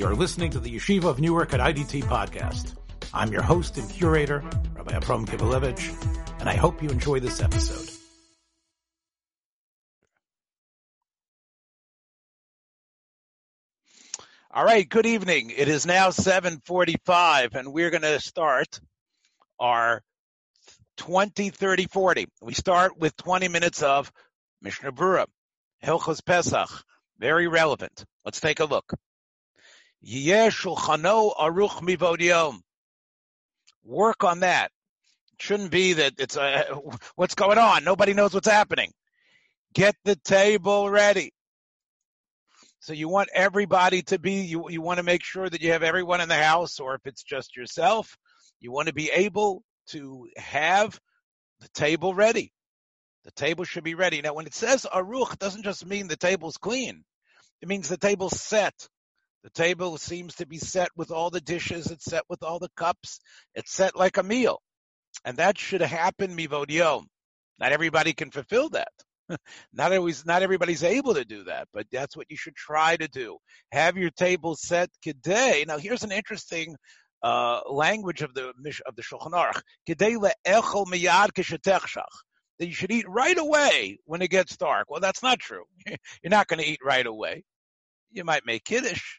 You're listening to the Yeshiva of Newark at IDT podcast. I'm your host and curator, Rabbi Abram Kibalevich, and I hope you enjoy this episode. All right, good evening. It is now 7:45 and we're going to start our 20 30 40. We start with 20 minutes of Mishnah Berurah, Hilchos Pesach, very relevant. Let's take a look. Aruch mivod Work on that. It shouldn't be that it's uh, a, what's going on. Nobody knows what's happening. Get the table ready. So you want everybody to be, you, you want to make sure that you have everyone in the house, or if it's just yourself, you want to be able to have the table ready. The table should be ready. Now, when it says aruch, it doesn't just mean the table's clean. It means the table's set. The table seems to be set with all the dishes. It's set with all the cups. It's set like a meal. And that should happen mivodio. Not everybody can fulfill that. not always, not everybody's able to do that, but that's what you should try to do. Have your table set today. Now, here's an interesting uh, language of the of the Shulchan Aruch. That you should eat right away when it gets dark. Well, that's not true. You're not going to eat right away. You might make kiddush,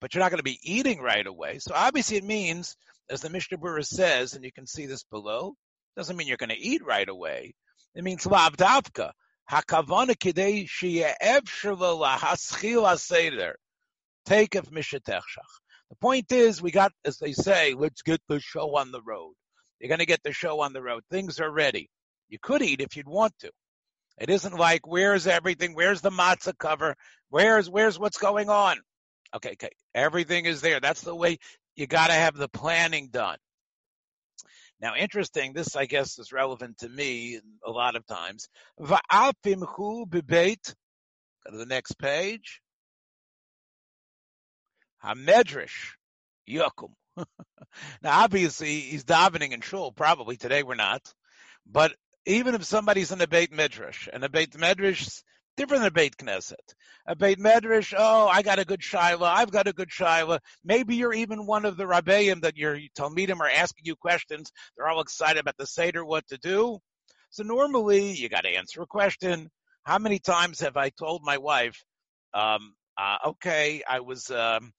but you're not going to be eating right away. So obviously, it means, as the Mishnah Berurah says, and you can see this below, doesn't mean you're going to eat right away. It means lavdavka. Hakavana kidei sheyev. Take of mishatechshach. The point is, we got, as they say, let's get the show on the road. You're going to get the show on the road. Things are ready. You could eat if you'd want to. It isn't like, where's everything? Where's the matzah cover? Where's, where's what's going on? Okay, okay. Everything is there. That's the way you got to have the planning done. Now, interesting, this I guess is relevant to me a lot of times. Go to the next page. Now, obviously, he's davening in shul. Probably today we're not, but even if somebody's in a Beit Midrash, and a Beit Midrash different than a Beit Knesset. A Beit Medrash, oh, I got a good Shiloh, I've got a good Shiloh. Maybe you're even one of the Rabbeim that your Talmidim are asking you questions. They're all excited about the Seder, what to do. So normally you got to answer a question. How many times have I told my wife, um, uh, okay, I was, um,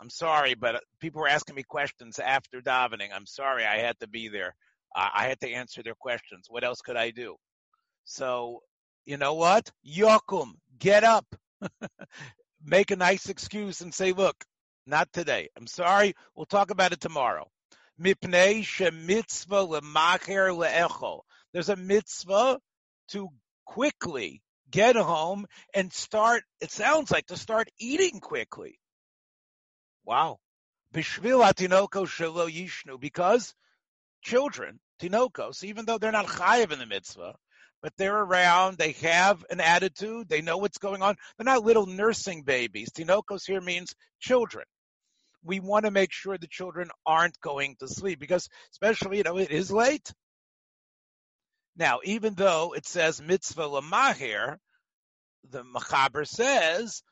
I'm sorry, but people were asking me questions after davening. I'm sorry, I had to be there. I had to answer their questions. What else could I do? So you know what? Yokum, get up. Make a nice excuse and say, look, not today. I'm sorry. We'll talk about it tomorrow. Mipnei le'echol. There's a mitzvah to quickly get home and start, it sounds like to start eating quickly. Wow. Bishvil atinoko shelo yishnu, because children, tinokos, even though they're not chayiv in the mitzvah, but they're around. They have an attitude. They know what's going on. They're not little nursing babies. Tinokos here means children. We want to make sure the children aren't going to sleep because, especially, you know, it is late. Now, even though it says mitzvah lamahir, the Machaber says,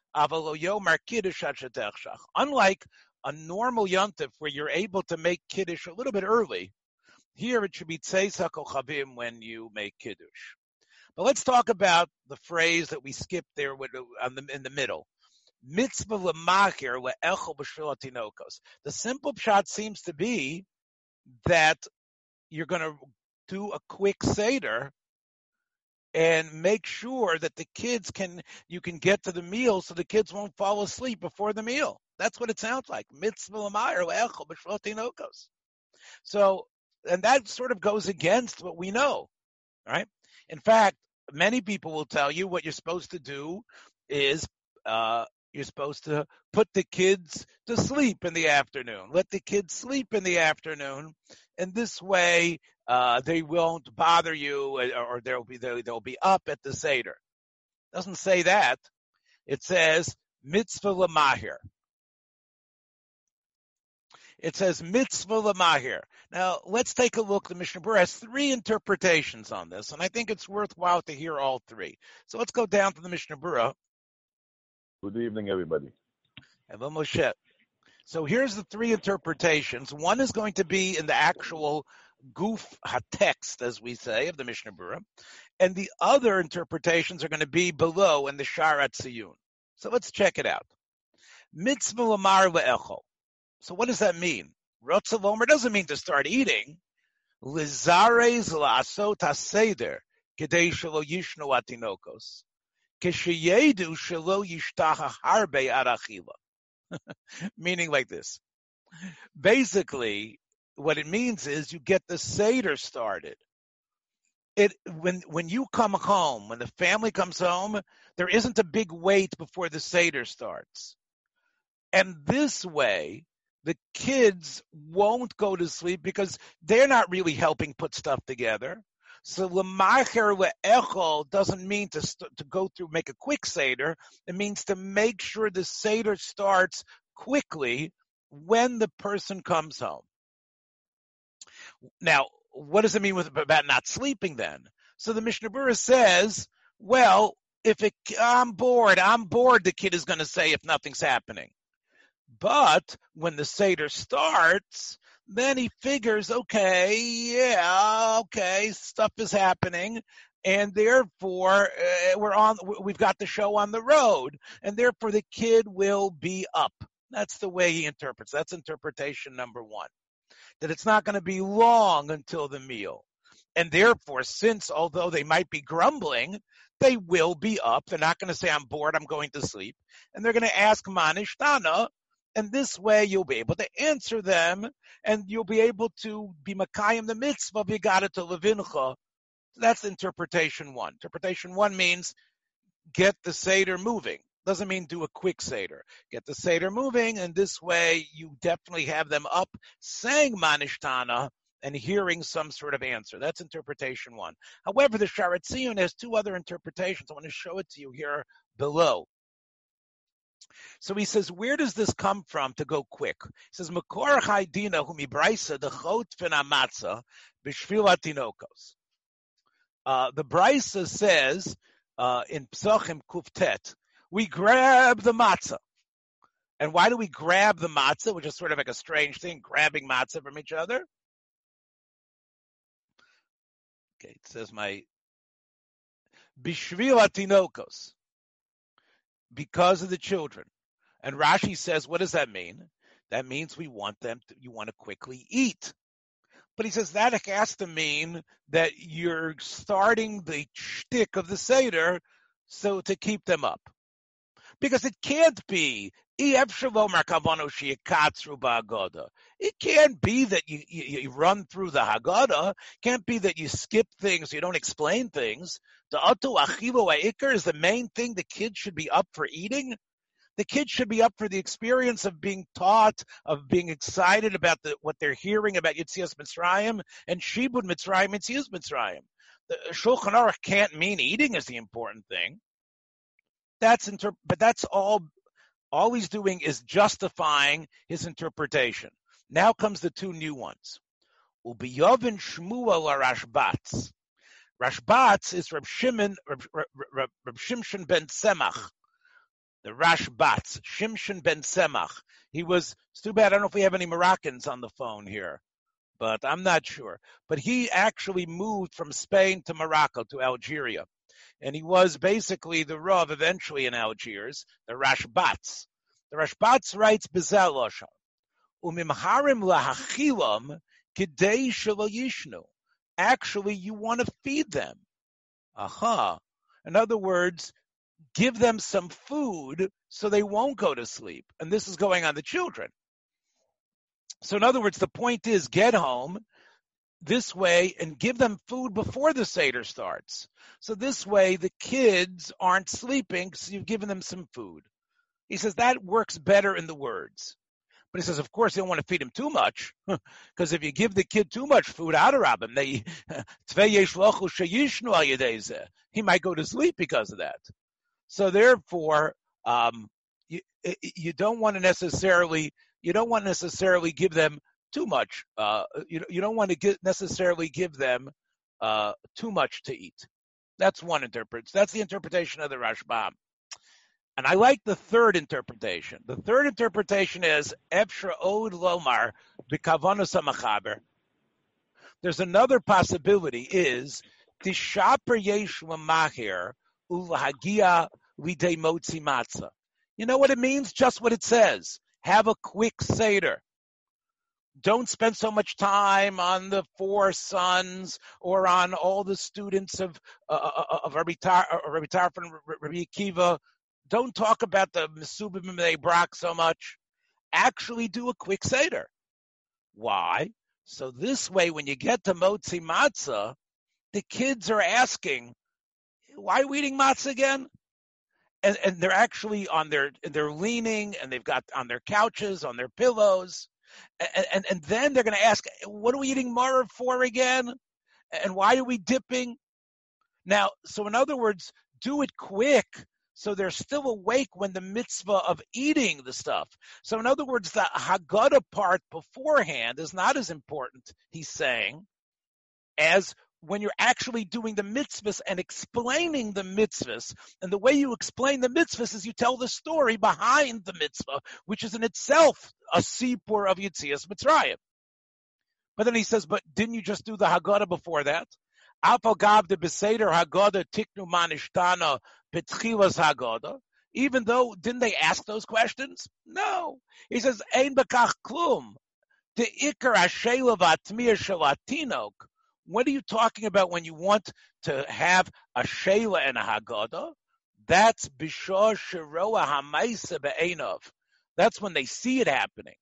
unlike a normal yontif where you're able to make kiddush a little bit early, here it should be Tzeisa Kochavim when you make Kiddush. But let's talk about the phrase that we skipped there in the middle. Mitzvah lemachir le'echel b'shvil The simple shot seems to be that you're going to do a quick seder and make sure that the kids can you can get to the meal so the kids won't fall asleep before the meal. That's what it sounds like. Mitzvah lemachir le'echel b'shvil So and that sort of goes against what we know, right? In fact, many people will tell you what you're supposed to do is uh, you're supposed to put the kids to sleep in the afternoon. Let the kids sleep in the afternoon, and this way uh, they won't bother you, uh, or they'll be they'll, be up at the seder. Doesn't say that. It says mitzvah lemahir. It says mitzvah lemahir. Now, let's take a look. The Mishnah Berurah has three interpretations on this, and I think it's worthwhile to hear all three. So let's go down to the Mishnah Berurah. Good evening, everybody. Hello, Moshe. So here's the three interpretations. One is going to be in the actual goof text, as we say, of the Mishnah Berurah, and the other interpretations are going to be below in the Sha'ar HaTziyun. So let's check it out. Mitzvah lamar ve'echol. So what does that mean? Rotzavomer doesn't mean to start eating. Lizares la'asot haseder kedei shelo yishnu atinokos. Kesheyedu shelo yishtaha harbe arachila. Meaning like this. Basically, what it means is you get the Seder started. It when when you come home, when the family comes home, there isn't a big wait before the Seder starts. And this way, the kids won't go to sleep because they're not really helping put stuff together. So lemacher le'echol doesn't mean to st- to go through make a quick seder. It means to make sure the seder starts quickly when the person comes home. Now, what does it mean with about not sleeping then? So the Mishnah Berurah says, well, if it, I'm bored, I'm bored, the kid is going to say if nothing's happening. But when the Seder starts, then he figures, okay, yeah, okay, stuff is happening, and therefore uh, we're on. We've got the show on the road, and therefore the kid will be up. That's the way he interprets. That's interpretation number one. That it's not going to be long until the meal, and therefore, since although they might be grumbling, they will be up. They're not going to say, "I'm bored, I'm going to sleep," and they're going to ask Manishtana, and this way you'll be able to answer them and you'll be able to be Makayim the mitzvah Yigada to Levincha. That's interpretation one. Interpretation one means get the Seder moving. Doesn't mean do a quick Seder. Get the Seder moving, and this way you definitely have them up saying Manishtana and hearing some sort of answer. That's interpretation one. However, the Sha'ar HaTziyun has two other interpretations. I want to show it to you here below. So he says, where does this come from to go quick? He says, Makor Haidina. Uh, the brisa says uh, in Psachim Kuftet, we grab the matzah. And why do we grab the matzah, which is sort of like a strange thing, grabbing matzah from each other? Okay, it says my bishvil atinokos because of the children. And Rashi says, what does that mean? That means we want them to, you want to quickly eat. But he says that has to mean that you're starting the shtick of the Seder so to keep them up. Because it can't be it can't be that you, you, you, run through the Haggadah. Can't be that you skip things, you don't explain things. The Atu Achivo Ikar is the main thing the kids should be up for eating. The kids should be up for the experience of being taught, of being excited about the, what they're hearing about Yitzias Mitzrayim and Shibud Mitzrayim Yitzias Mitzrayim. The Shulchan Aruch can't mean eating is the important thing. That's inter- but that's all all he's doing is justifying his interpretation. Now comes the two new ones. Ubiyovin Shmuel Rashbatz. Rashbatz is Reb Shimon, Reb, Reb, Reb, Shimshon ben Semach. The Rashbatz, Shimshon ben Semach. He was, it's too bad, I don't know if we have any Moroccans on the phone here, but I'm not sure. But he actually moved from Spain to Morocco, to Algeria and he was basically the Rav eventually in Algiers, the Rashbatz. The Rashbatz writes Bezel Lashon, Umimharim lahachilam kidei yishnu. Actually, you want to feed them. Aha. In other words, give them some food so they won't go to sleep. And this is going on the children. So in other words, the point is get home, this way and give them food before the Seder starts. So this way the kids aren't sleeping because you've given them some food. He says that works better in the words. But he says, of course, you don't want to feed him too much, because if you give the kid too much food out of him, they he might go to sleep because of that. So therefore, um, you you don't want to necessarily you don't want to necessarily give them too much. Uh, you you don't want to get, necessarily give them uh, too much to eat. That's one interpretation. That's the interpretation of the Rashbam. And I like the third interpretation. The third interpretation is Efshra Od Lomar B'Kavanas Machaber. There's another possibility is Tishaper Yeshua Mahir Ulahagia Lidei Motzi Matzah. You know what it means? Just what it says. Have a quick Seder don't spend so much time on the four sons or on all the students of uh, uh, uh of Rabbi, Tar, uh, Rabbi Rabbi Akiva. Don't talk about the Mesubim they so much. Actually, do a quick seder. Why? So this way, when you get to Motzi Matzah, the kids are asking, "Why are we eating matzah again?" And, and they're actually on their they're leaning and they've got on their couches on their pillows and, and, and then they're going to ask, what are we eating maror for again? And why are we dipping? Now, so in other words, do it quick so they're still awake when the mitzvah of eating the stuff. So in other words, the Haggadah part beforehand is not as important, he's saying, as when you're actually doing the mitzvahs and explaining the mitzvahs. And the way you explain the mitzvahs is you tell the story behind the mitzvah, which is in itself a sipur of Yitzias Mitzrayim. But then he says, but didn't you just do the Haggadah before that? Alpagav de Beseder Haggadah Tiknu Manishtana Petchilas Haggadah. Even though, didn't they ask those questions? No. He says, Ein Bekach Klum. The Iker Ashela Shalatinok what are you talking about when you want to have a Shayla and a Haggadah? That's Bishor Shiroa Hamaisa Be'enov. That's when they see it happening.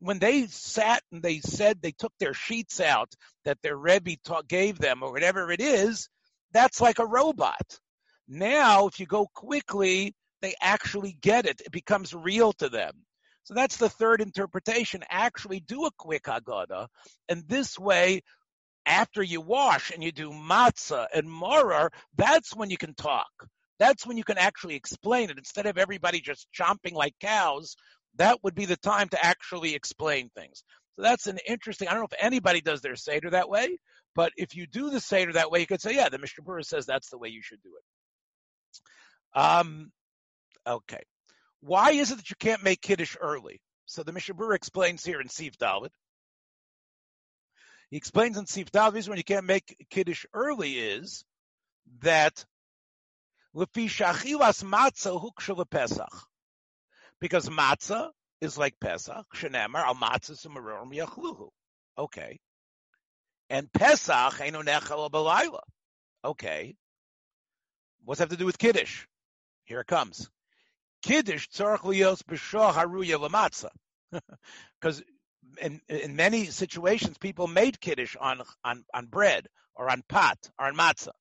When they sat and they said they took their sheets out that their Rebbe taught, gave them or whatever it is, that's like a robot. Now, if you go quickly, they actually get it. It becomes real to them. So that's the third interpretation. Actually do a quick Haggadah. And this way, after you wash and you do matzah and maror, that's when you can talk. That's when you can actually explain it. Instead of everybody just chomping like cows, that would be the time to actually explain things. So that's an interesting. I don't know if anybody does their seder that way, but if you do the seder that way, you could say, yeah, the Mishnah Berurah says that's the way you should do it. Um, okay. Why is it that you can't make kiddush early? So the Mishnah Berurah explains here in Sif David. he explains in Sif Davis when you can't make Kiddush early is that shachilas matzah Pesach. Because matzah is like Pesach, shenemar al matzah sumarorim. Okay. And Pesach belayla. Okay. What's that have to do with Kiddush? Here it comes. Kiddush tzarech liyos b'shah haruya lamatzah. Because in, in many situations, people made kiddush on, on, on bread or on pot or on matzah.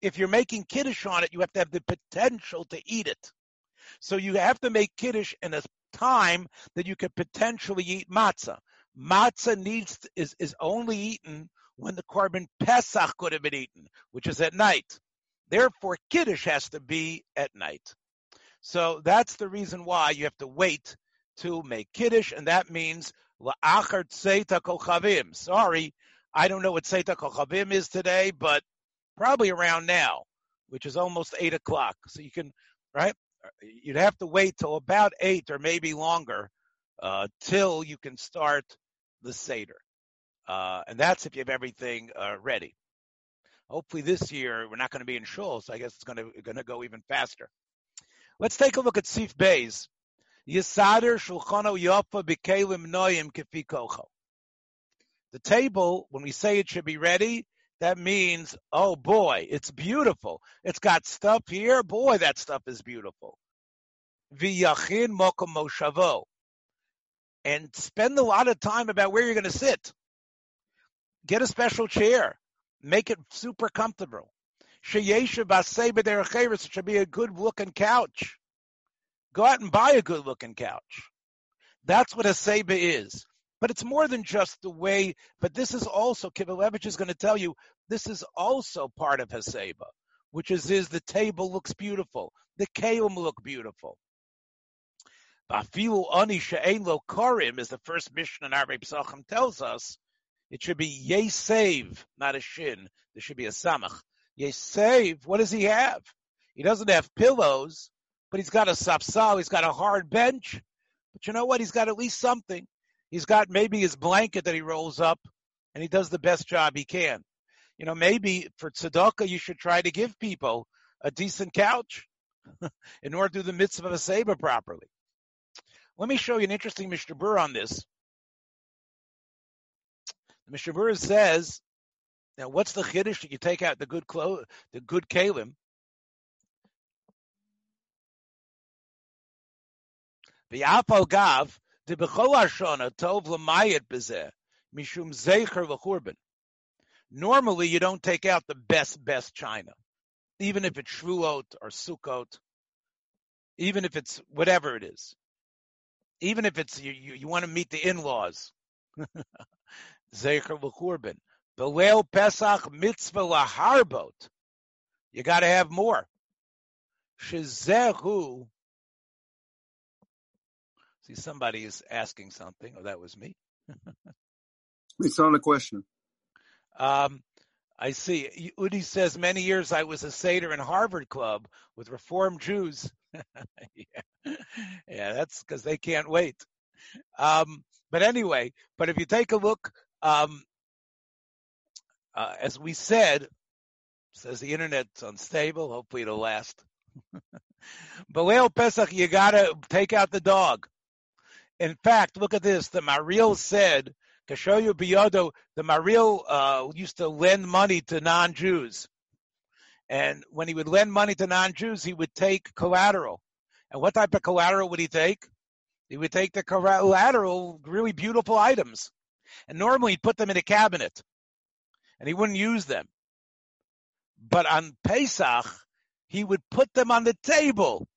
If you're making kiddush on it, you have to have the potential to eat it. So you have to make kiddush in a time that you could potentially eat matzah. Matzah needs is is only eaten when the korban pesach could have been eaten, which is at night. Therefore, kiddush has to be at night. So that's the reason why you have to wait to make kiddush, and that means La'achar Tzeita Kochavim. Sorry, I don't know what Tzeita Kochavim is today, but probably around now, which is almost 8 o'clock. So you can, right? You'd have to wait till about 8 or maybe longer uh, till you can start the Seder. Uh, and that's if you have everything uh, ready. Hopefully this year we're not going to be in shul, so I guess it's going to go even faster. Let's take a look at Sif Bays. The table, when we say it should be ready, that means, oh boy, it's beautiful. It's got stuff here. Boy, that stuff is beautiful. V'yachin mokom moshavo. And spend a lot of time about where you're going to sit. Get a special chair. Make it super comfortable. It should be a good looking couch. Go out and buy a good looking couch. That's what a Seba is. But it's more than just the way, but this is also, Kivelevich is going to tell you, this is also part of Haseba, which is, is the table looks beautiful. The Kalim look beautiful. Bafilu ani she'ein lo karim is the first mission in our Psachim tells us. It should be yesev, not a shin. There should be a samach. Yesev, what does he have? He doesn't have pillows, but he's got a sapsal, he's got a hard bench. But you know what? He's got at least something. He's got maybe his blanket that he rolls up, and he does the best job he can. You know, maybe for tzedakah, you should try to give people a decent couch in order to do the mitzvah of a saber properly. Let me show you an interesting Mishnah Berurah on this. The Mishnah Berurah says, now what's the chiddush that you take out the good clothes, the good kalim? V'yapal gav hashana tov mishum. Normally, you don't take out the best, best china, even if it's shvuot or sukkot, even if it's whatever it is even if it's you, you, you want to meet the in-laws. Zecher l'churban. Belel Pesach mitzvah laharbot. You got to have more. Shezehu. See, somebody is asking something. or that was me. it's on a question. Um, I see. Udi says, many years I was a Seder in Harvard Club with Reform Jews. yeah. yeah, that's because they can't wait. Um, but anyway, but if you take a look, um, uh, as we said, says the internet's unstable. Hopefully it'll last. Baleel Pesach, you gotta take out the dog. In fact, look at this. The Maril said, Kashoyu Biyodo, the Maril uh, used to lend money to non-Jews. And when he would lend money to non-Jews, he would take collateral. And what type of collateral would he take? He would take the collateral, really beautiful items. And normally he'd put them in a cabinet. And he wouldn't use them. But on Pesach, he would put them on the table,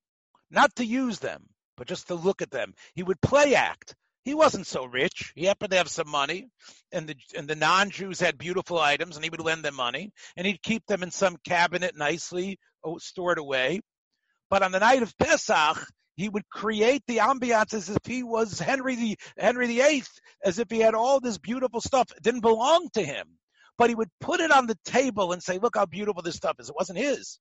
not to use them, but just to look at them. He would play act. He wasn't so rich. He happened to have some money, and the and the non-Jews had beautiful items, and he would lend them money, and he'd keep them in some cabinet nicely oh, stored away. But on the night of Pesach, he would create the ambiance as if he was Henry the Henry Eighth, as if he had all this beautiful stuff. It didn't belong to him, but he would put it on the table and say, "Look how beautiful this stuff is." It wasn't his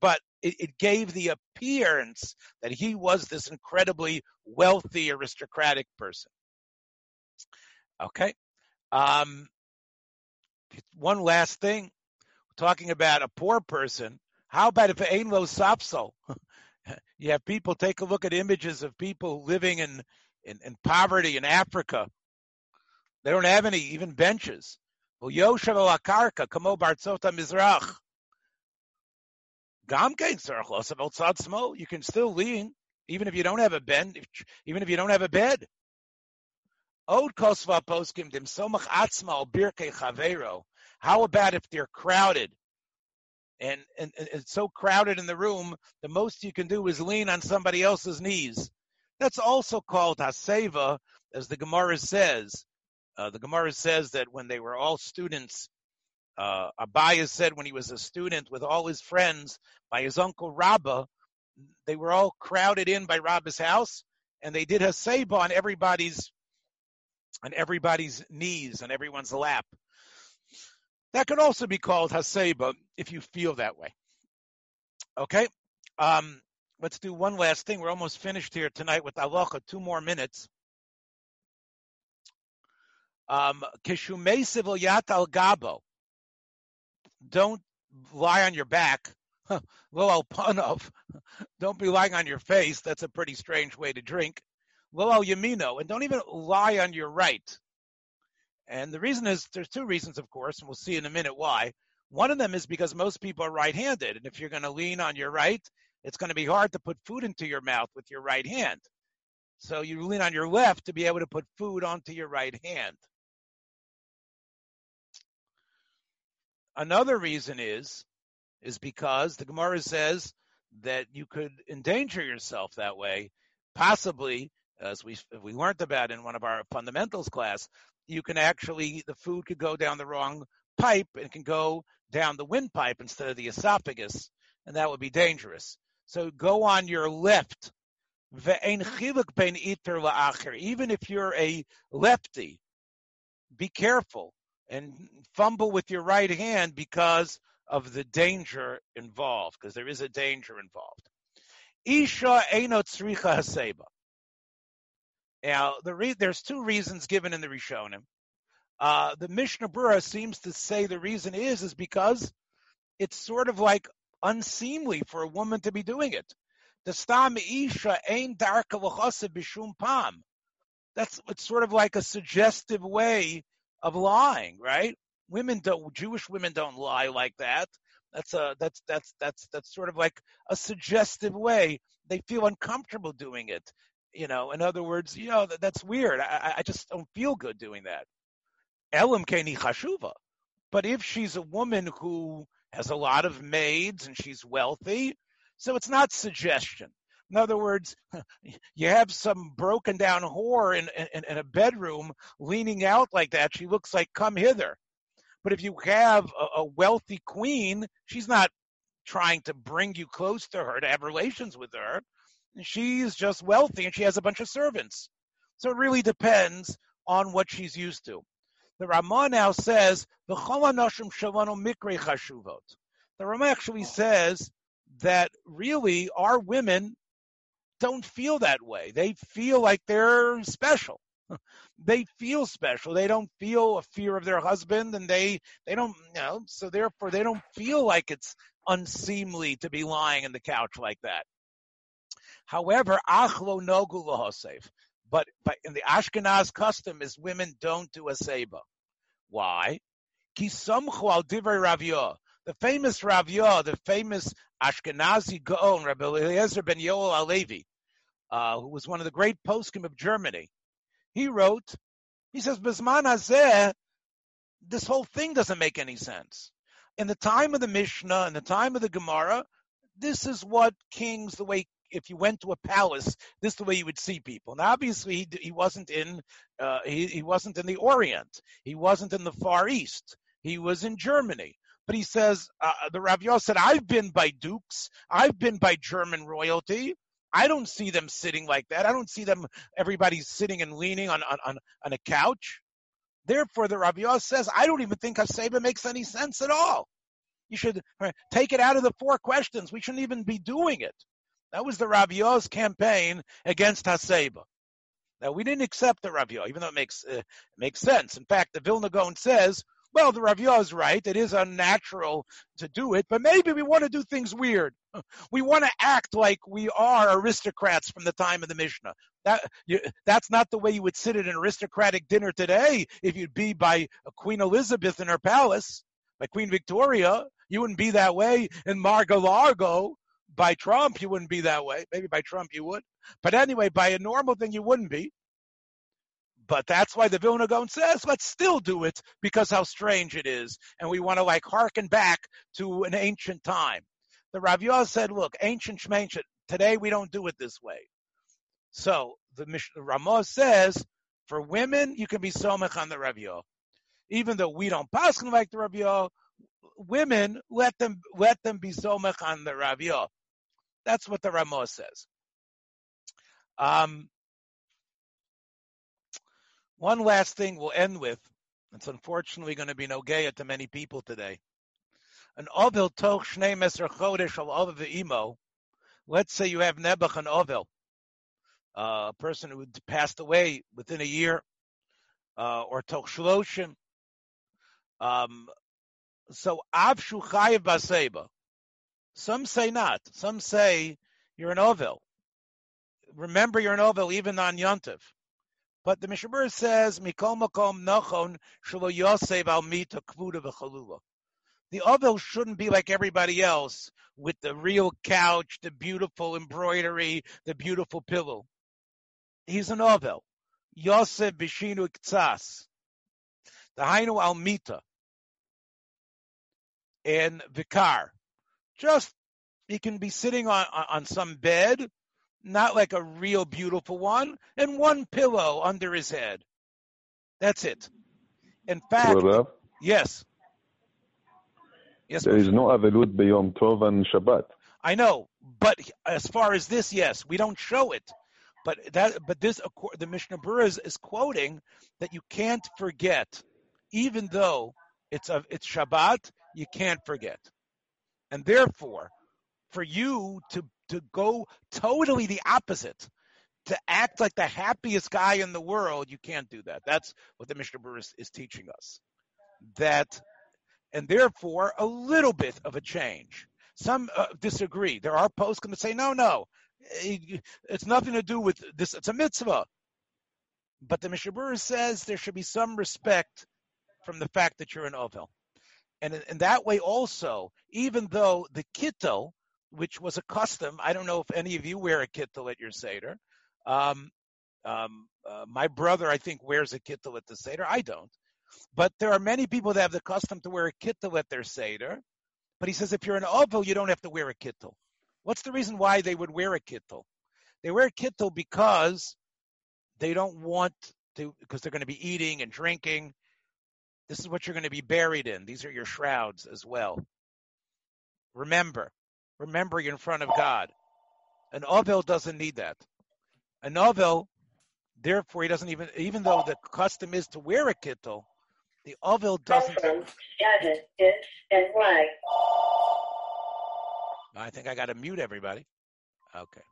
but it, it, gave the appearance that he was this incredibly wealthy aristocratic person. Okay. Um, one last thing, talking about a poor person. How about if Ain Lo you have people take a look at images of people living in, in, in poverty in Africa. They don't have any even benches. Well, Kamo Mizrach. You can still lean, even if you don't have a bed, even if you don't have a bed. Od kosva poskim dim somach birke. How about if they're crowded? And, and, and, it's so crowded in the room, the most you can do is lean on somebody else's knees. That's also called haseva, as the Gemara says. Uh, the Gemara says that when they were all students uh, Abaye said when he was a student with all his friends by his uncle Rabba, they were all crowded in by Rabba's house, and they did haseba on everybody's on everybody's knees, on everyone's lap. That could also be called haseba if you feel that way. Okay, um, let's do one last thing. We're almost finished here tonight with halacha. Two more minutes. Um, al gabo don't lie on your back. Lo al panov. Don't be lying on your face. That's a pretty strange way to drink. Lo yamino. And don't even lie on your right. And the reason is there's two reasons, of course, and we'll see in a minute why. One of them is because most people are right handed. And if you're going to lean on your right, it's going to be hard to put food into your mouth with your right hand. So you lean on your left to be able to put food onto your right hand. Another reason is is because the Gemara says that you could endanger yourself that way, possibly as we we learned about in one of our fundamentals class, you can actually the food could go down the wrong pipe and can go down the windpipe instead of the esophagus, and that would be dangerous. So go on your left. Even if you're a lefty, be careful and fumble with your right hand because of the danger involved, because there is a danger involved. Isha. Now, the re- there's two reasons given in the Rishonim. Uh, the Mishnah Berurah seems to say the reason is is because it's sort of like unseemly for a woman to be doing it. The stam isha ain darka bishum pam. That's it's sort of like a suggestive way of lying, right? Women don't Jewish women don't lie like that. That's a that's that's that's that's sort of like a suggestive way. They feel uncomfortable doing it. You know, in other words, you know that, that's weird. I, I just don't feel good doing that. Elam keni chashuva. But if she's a woman who has a lot of maids and she's wealthy, so it's not suggestion. In other words, you have some broken down whore in, in, in, a bedroom leaning out like that. She looks like, come hither. But if you have a, a wealthy queen, she's not trying to bring you close to her to have relations with her. She's just wealthy and she has a bunch of servants. So it really depends on what she's used to. The Ramah now says, the Ramah actually says that really our women don't feel that way. They feel like they're special. they feel special. They don't feel a fear of their husband and they, they don't, you know, so therefore they don't feel like it's unseemly to be lying in the couch like that. However, achlo nogu. But, but in the Ashkenaz custom is women don't do a seba. Why? Ki samchu al divrei Raviyah. The famous Raviyah, the famous Ashkenazi Gaon, Rabbi Eliezer ben Yoel Alevi, uh, who was one of the great poskim of Germany, he wrote, he says, Bisman Hazeh, this whole thing doesn't make any sense. In the time of the Mishnah, in the time of the Gemara, this is what kings, the way if you went to a palace, this is the way you would see people. Now, obviously, he, he wasn't in uh, he, he wasn't in the Orient. He wasn't in the Far East. He was in Germany. But he says uh, the Rav said, "I've been by dukes. I've been by German royalty. I don't see them sitting like that. I don't see them. Everybody's sitting and leaning on on on, a couch." Therefore, the Rav says, "I don't even think Haseba makes any sense at all." You should uh, take it out of the four questions. We shouldn't even be doing it. That was the Raviyah campaign against Haseba. Now we didn't accept the Raviyah even though it makes uh, makes sense. In fact, the Vilna Gaon says, well, the Raviyah is right. It is unnatural to do it, but maybe we want to do things weird. We want to act like we are aristocrats from the time of the Mishnah. That you, that's not the way you would sit at an aristocratic dinner today. If you'd be by Queen Elizabeth in her palace, by Queen Victoria, you wouldn't be that way in Mar-a-Lago by Trump, you wouldn't be that way. Maybe by Trump you would. But anyway, by a normal thing, you wouldn't be. But that's why the Vilna Gaon says, let's still do it because how strange it is. And we want to like hearken back to an ancient time. The Raviyah said, look, ancient shmancient, today we don't do it this way. So the Ramah says, for women, you can be somech on the Raviyah. Even though we don't pass like the Raviyah, women, let them, let them be somech on the Raviyah. That's what the Ramah says. Um, one last thing we'll end with. It's unfortunately going to be no gaya to many people today. An ovil toch shnei meser chodesh al ovil imo. Let's say you have Nebuch and ovil, uh, a person who passed away within a year, uh, or toch shloshim. Um, so avshu chayiv baseba. Some say not. Some say you're an Ovil. Remember you're an Ovil even on Yontif. But the Machaber says, Mikol Makom Nochon Shalo Yosef Al Mita Kvuda V'Chalula. The Ovil shouldn't be like everybody else with the real couch, the beautiful embroidery, the beautiful pillow. He's an Ovil. Yosef Bishinu Ktsas. The Hainu Al Mita. And Vikar just he can be sitting on on some bed, not like a real beautiful one, and one pillow under his head. That's it. In fact, uh, yes. Yes. There is no avelut beyom tov and Shabbat. I know, but as far as this, yes, we don't show it. But that, but this, the Mishnah Berurah is, is quoting that you can't forget, even though it's a, it's Shabbat, you can't forget. And therefore, for you to to go totally the opposite, to act like the happiest guy in the world, you can't do that. That's what the Mishnah Berurah is, teaching us. That, and therefore, a little bit of a change. Some uh, disagree. There are posts going to say, no, no, it's nothing to do with this. It's a mitzvah. But the Mishnah Berurah says there should be some respect from the fact that you're an Ovel. And in, in that way also, even though the kittel, which was a custom, I don't know if any of you wear a kittel at your Seder. Um, um, uh, my brother, I think, wears a kittel at the Seder. I don't. But there are many people that have the custom to wear a kittel at their Seder. But he says if you're an Ovel, you don't have to wear a kittel. What's the reason why they would wear a kittel? They wear a kittel because they don't want to, because they're going to be eating and drinking. This is what you're going to be buried in. These are your shrouds as well. Remember, remember you're in front of God. An Ovel doesn't need that. An Ovel, therefore, he doesn't even, even though the custom is to wear a kittel, the Ovel doesn't. and why? I think I got to mute everybody. Okay.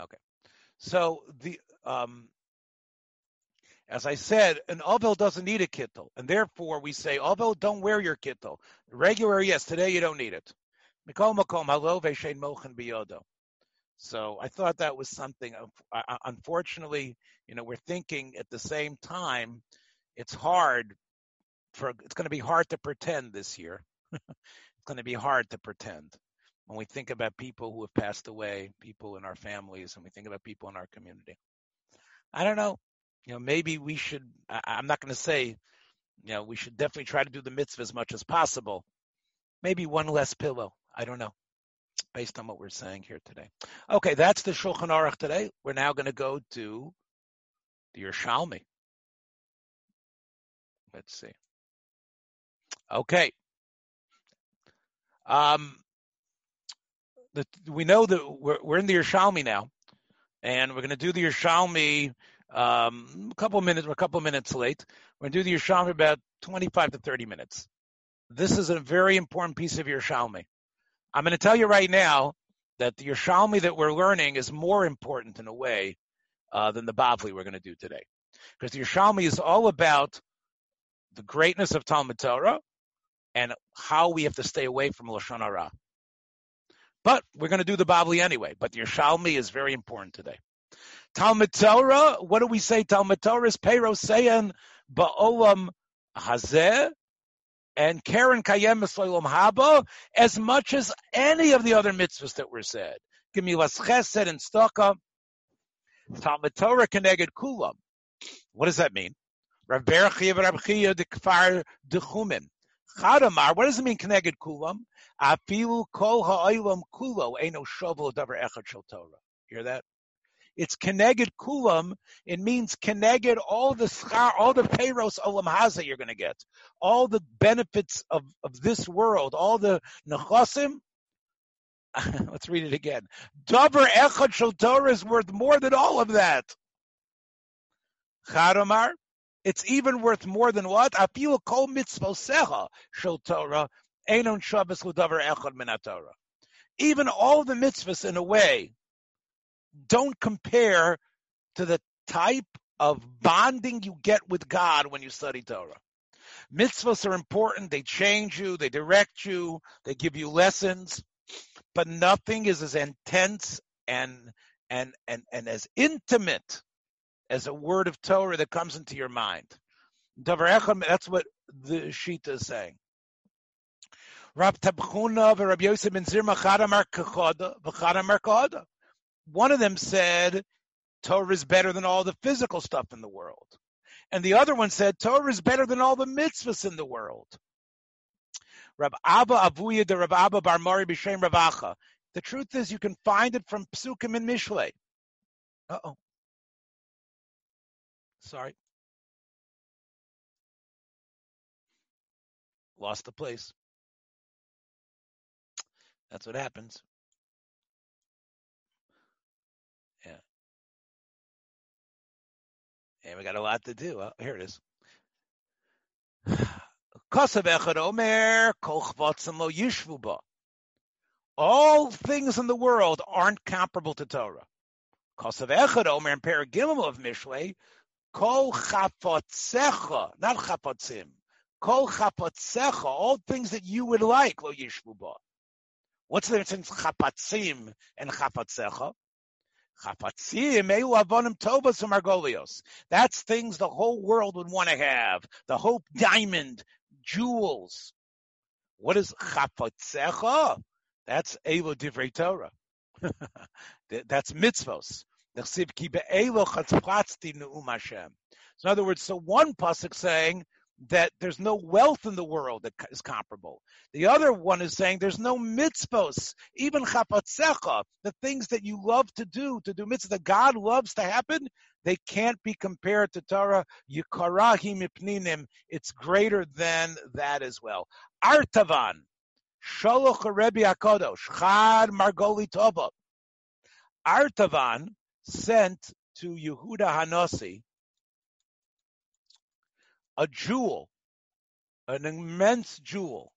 Okay. So the um, as I said, an ovel doesn't need a kittel, and therefore we say, ovel, don't wear your kittel. Regular, yes, today you don't need it. So I thought that was something. Uh, uh, unfortunately, you know, we're thinking at the same time, it's hard for it's going to be hard to pretend this year. it's going to be hard to pretend when we think about people who have passed away, people in our families, and we think about people in our community. I don't know. You know, maybe we should, I, am not going to say, you know, we should definitely try to do the mitzvah as much as possible. Maybe one less pillow. I don't know, based on what we're saying here today. Okay, that's the Shulchan Aruch today. We're now going to go to the Yerushalmi. Let's see. Okay. Um, the, we know that we're, we're in the Yerushalmi now, and we're going to do the Yerushalmi um, a couple minutes. We're a couple minutes late. We're going to do the Yerushalmi about 25 to 30 minutes. This is a very important piece of Yerushalmi. I'm going to tell you right now that the Yerushalmi that we're learning is more important in a way uh, than the Bavli we're going to do today. Because the Yerushalmi is all about the greatness of Talmud Torah and how we have to stay away from Lashon Hara. But we're going to do the Bavli anyway. But the Yerushalmi is very important today. Talmud Torah, what do we say? Talmud Torah is Pero Sayan Ba'olam Hazeh and Karen Kayem Esloilam Haba as much as any of the other mitzvahs that were said. Give me Las Chesed and Staka. Talmud Torah Keneged Kulam. What does that mean? Rav Berachia Rav Chia de Kfar Dechumim. Chadamar, what does it mean Keneged Kulam? Afilu kol ha'olam kulo eno shovel davar echad shel Torah. Hear that? It's keneged kulam. It means keneged all the schar, all the payros olam haza you're going to get, all the benefits of, of this world, all the nechasim. Let's read it again. Davar echad shel Torah is worth more than all of that. Chadomar, it's even worth more than what? Afilu kol mitzvosecha shel Torah Einon Shabbos Ludavar Echad Minatorah. Even all the mitzvahs, in a way, don't compare to the type of bonding you get with God when you study Torah. Mitzvahs are important. They change you. They direct you. They give you lessons. But nothing is as intense and and and and as intimate as a word of Torah that comes into your mind. That's what the Shita is saying. Rab Tabchuna Rabbi Yosef ben Zirma Chadamar Kechoda v'Chadamar Kechoda. One of them said Torah is better than all the physical stuff in the world, and the other one said Torah is better than all the mitzvahs in the world. Rab Abba Avuya de Rab Abba Bar Mori B'Shem. The truth is, you can find it from Psukim and Mishlei. Uh oh. Sorry. Lost the place. That's what happens. And we got a lot to do. Oh, here it is. All things in the world aren't comparable to Torah. Of not Chapotzim, all things that you would like, Lo Yishvuba. What's the difference between Chapatzim and Chapotzecha? That's things the whole world would want to have. The hope diamond, jewels. What is Chapotzecha? That's Elo Divrei Torah. That's mitzvos. So in other words, so one pasuk saying that there's no wealth in the world that is comparable. The other one is saying there's no mitzvos, even chapatzecha, the things that you love to do, to do mitzvah that God loves to happen, they can't be compared to Torah. Yikarahi mipninim, it's greater than that as well. Artavan, Shaloch Rebbe Akodosh, Chad Margoli Tova. Artavan sent to Yehuda Hanasi a jewel, an immense jewel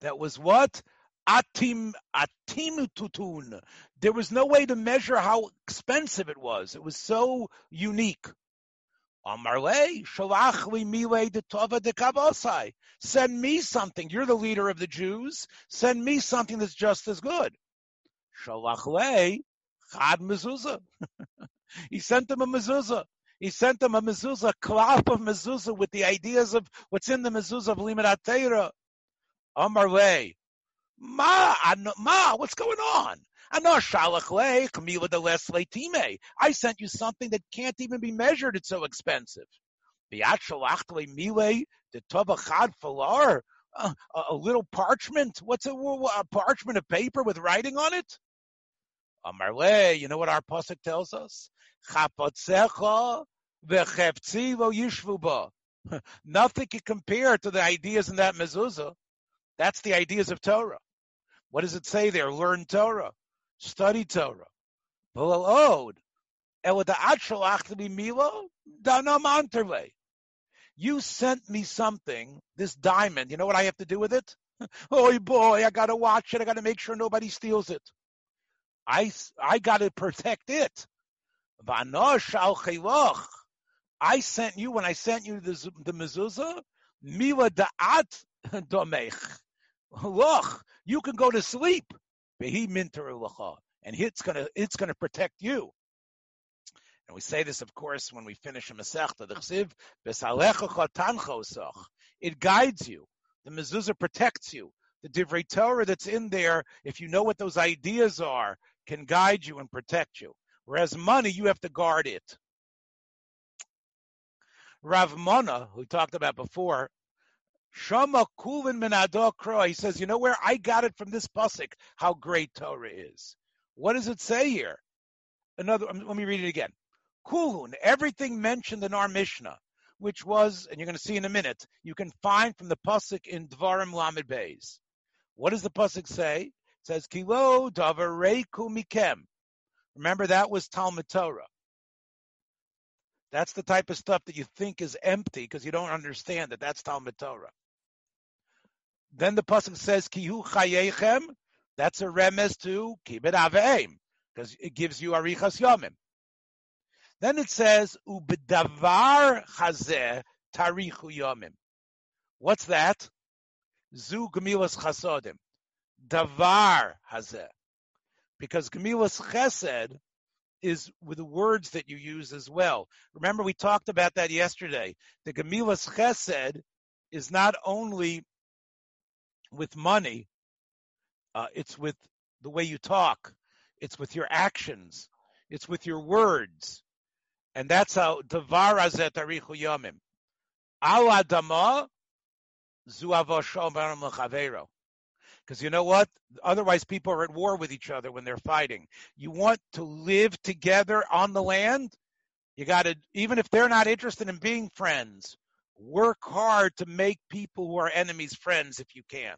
that was what? Atim atimututun. There was no way to measure how expensive it was. It was so unique. Amarle, shalachli mile de tova de kabosai. Send me something. You're the leader of the Jews. Send me something that's just as good. Shalachle, chad mezuzah. he sent them a mezuzah. He sent them a mezuzah, a klap of mezuzah with the ideas of what's in the mezuzah of Limit Atera. Amarle, ma, ma, what's going on? I know shalach lei, kamila de les leitime. I sent you something that can't even be measured. It's so expensive. Uh, a, a little parchment. What's a, a parchment of paper with writing on it? Amarle, you know what our pasuk tells us? Nothing can compare to the ideas in that mezuzah. That's the ideas of Torah. What does it say there? Learn Torah study Torah. You sent me something, this diamond. You know what I have to do with it? oh boy, I gotta watch it. I gotta make sure nobody steals it. I, I gotta protect it. I sent you, when I sent you the, the mezuzah, mila da'at domech. Look, you can go to sleep and it's gonna it's gonna protect you. And we say this, of course, when we finish a Masechta, the Chsiv, It guides you. The mezuzah protects you. The Divrei Torah that's in there, if you know what those ideas are, can guide you and protect you. Whereas money, you have to guard it. Rav Mona, who talked about before, Shama Kulin Minadok He says, you know where I got it from this pasuk, how great Torah is. What does it say here? Another, um, let me read it again. Kulun, everything mentioned in our Mishnah, which was, and you're going to see in a minute, you can find from the pasuk in Dvarim Lamed Beis. What does the pasuk say? It says, Kilo Davareku Mikem. Remember, that was Talmud Torah. That's the type of stuff that you think is empty because you don't understand that that's Talmud Torah. Then the pasuk says, "Kihu chayechem." That's a remes to kibbut aveim because it gives you arichas yomim. Then it says, "Ubedavar chazeh tarichu yomim." What's that? Zu gemilas chasodim. Davar hazeh. Because gemilas chesed is with the words that you use as well. Remember, we talked about that yesterday. The gemilas chesed is not only with money, uh, it's with the way you talk, it's with your actions, it's with your words. And that's how Devar Azet Arichu Yomim. Al Adama because you know what? Otherwise, people are at war with each other when they're fighting. You want to live together on the land? You got to, even if they're not interested in being friends, work hard to make people who are enemies friends if you can.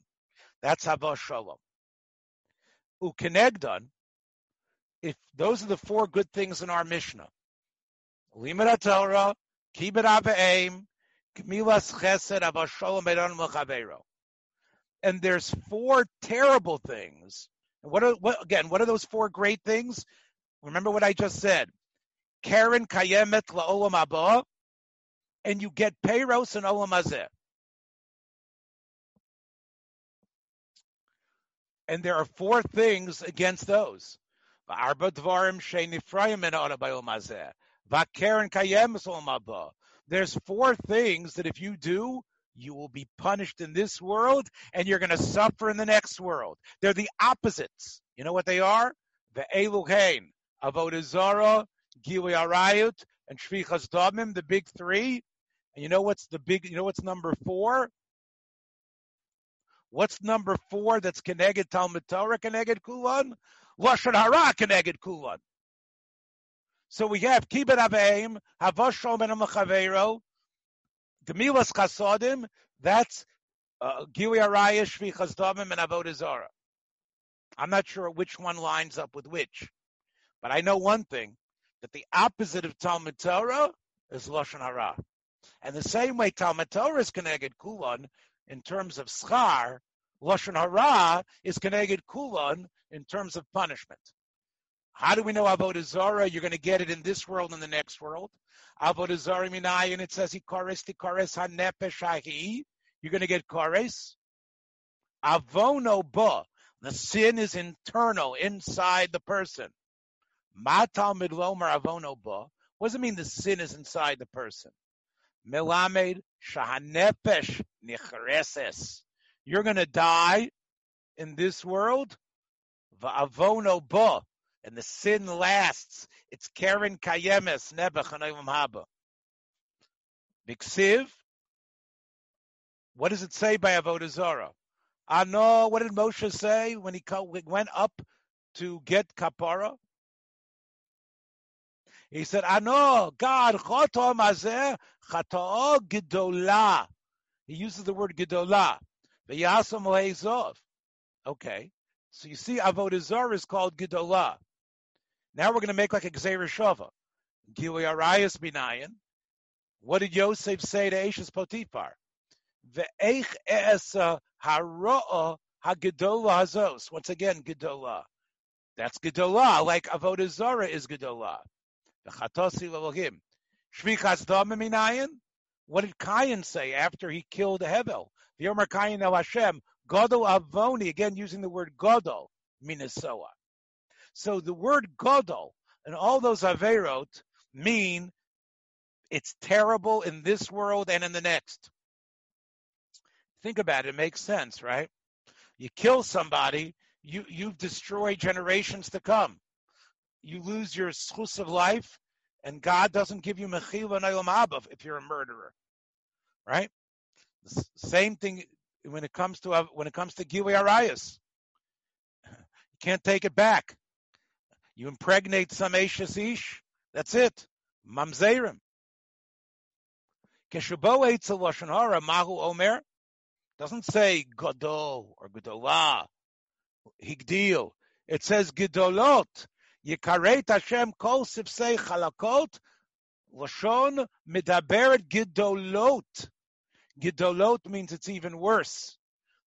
That's Hava Shalom. Ukenegdan, if those are the four good things in our Mishnah, Limit Torah, Ava'im, Gemilas Chesed, Hava Shalom Mechaveiro. And there's four terrible things. And what are what again? What are those four great things? Remember what I just said. Karen kayemet la'olam haba, and you get payros and olam hazeh. And there are four things against those. Arba dvarim she'nifrayim min olam hazeh. There's four things that if you do, you will be punished in this world and you're going to suffer in the next world. They're the opposites. You know what they are? The Eluhain, Avodah Zarah, Gilui Arayut, and Shvichas Damim, the big three. And you know what's the big, you know what's number four? What's number four that's Keneged Talmud Torah, Keneged Kulan? Lashon Hara, Keneged Kulan. So we have Kibbut Aveim, Havosh Shomen Amachavero, Gemilas Chasodim, that's uh, Gili Araya, Damim, and Avodah Zarah. I'm not sure which one lines up with which, but I know one thing, that the opposite of Talmud Torah is Lashon Hara. And the same way Talmud Torah is Keneged Kulon in terms of schar, Lashon Hara is Keneged Kulon in terms of punishment. How do we know Avodah Zarah? You're going to get it in this world and the next world. Avodah Zarah minayin, it says, Ikores tikores hanepeshahi. You're going to get kores. Avono ba. The sin is internal, inside the person. Matal midlomer avono ba. What does it mean the sin is inside the person? Melamed shahanepesh nichreses. You're going to die in this world. Va'avono ba and the sin lasts. It's Karen Kayemes Nebach Haba. Miksiv. What does it say by Avodah Zarah? I know. What did Moshe say when he went up to get kapara? He said, "I know God choto mazeh chato gedola." He uses the word gedola. V'yasam leizov. Okay, so you see, Avodah is called gedola. Now we're going to make like a Gzeir Shava. Gili Arayas Binayan. What did Yosef say to Ashes Potiphar? Ve'ech esa haro'a hagedola hazos. Once again, gedola. That's gedola, like Avodah Zarah is gedola. V'chatosi l'lohim. Shvichas minayin. What did Cain say after he killed Hevel? V'yomer Cain el Hashem. Godol avoni, again using the word godol, minasoa. So the word godol and all those averot mean it's terrible in this world and in the next. Think about it, it makes sense, right? You kill somebody, you, you've destroyed generations to come. You lose your schus of life, and God doesn't give you mechila and if you're a murderer, right? Same thing when it comes to when it comes to Gili Arias. You can't take it back. You impregnate some Ashes Ish, that's it. Mamzerim. Keshabo Eitzel Hara, Mahu Omer, doesn't say Godol or Gedolah, Higdil. It says Gedolot. Yikaret Hashem kol sifsei chalakot, Lashon medaberet Gedolot. Gedolot means it's even worse.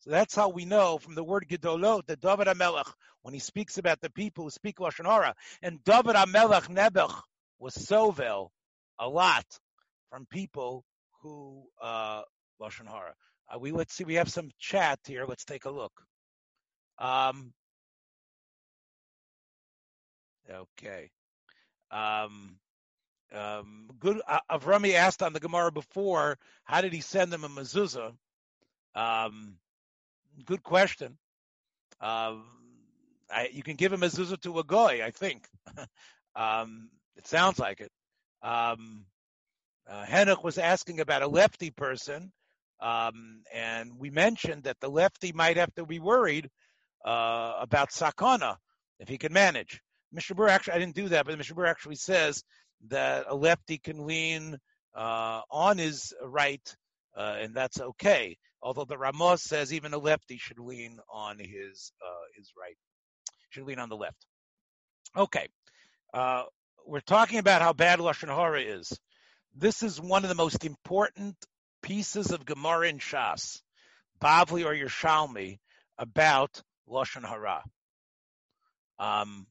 That's how we know from the word Gedolot that David HaMelech, when he speaks about the people who speak Lashon Hara, and David HaMelech Nebuch was sovel a lot from people who uh, Lashon Hara. Uh, we let's see, we have some chat here. Let's take a look. Um, okay. Um, um, good. Uh, Avrami asked on the Gemara before, how did he send them a mezuzah? Um, good question. Uh, I, you can give a mezuzah to a goy, I think. um, it sounds like it. Um, uh, Henach was asking about a lefty person, um, and we mentioned that the lefty might have to be worried uh, about sakana if he can manage. Machaber actually, I didn't do that, but Machaber actually says that a lefty can lean uh, on his right, uh, and that's okay. Although the Ramos says even a lefty should lean on his uh, his right, should lean on the left. Okay, uh, we're talking about how bad lashon hara is. This is one of the most important pieces of Gemara in Shas, Bavli or Yerushalmi, about lashon hara. Um,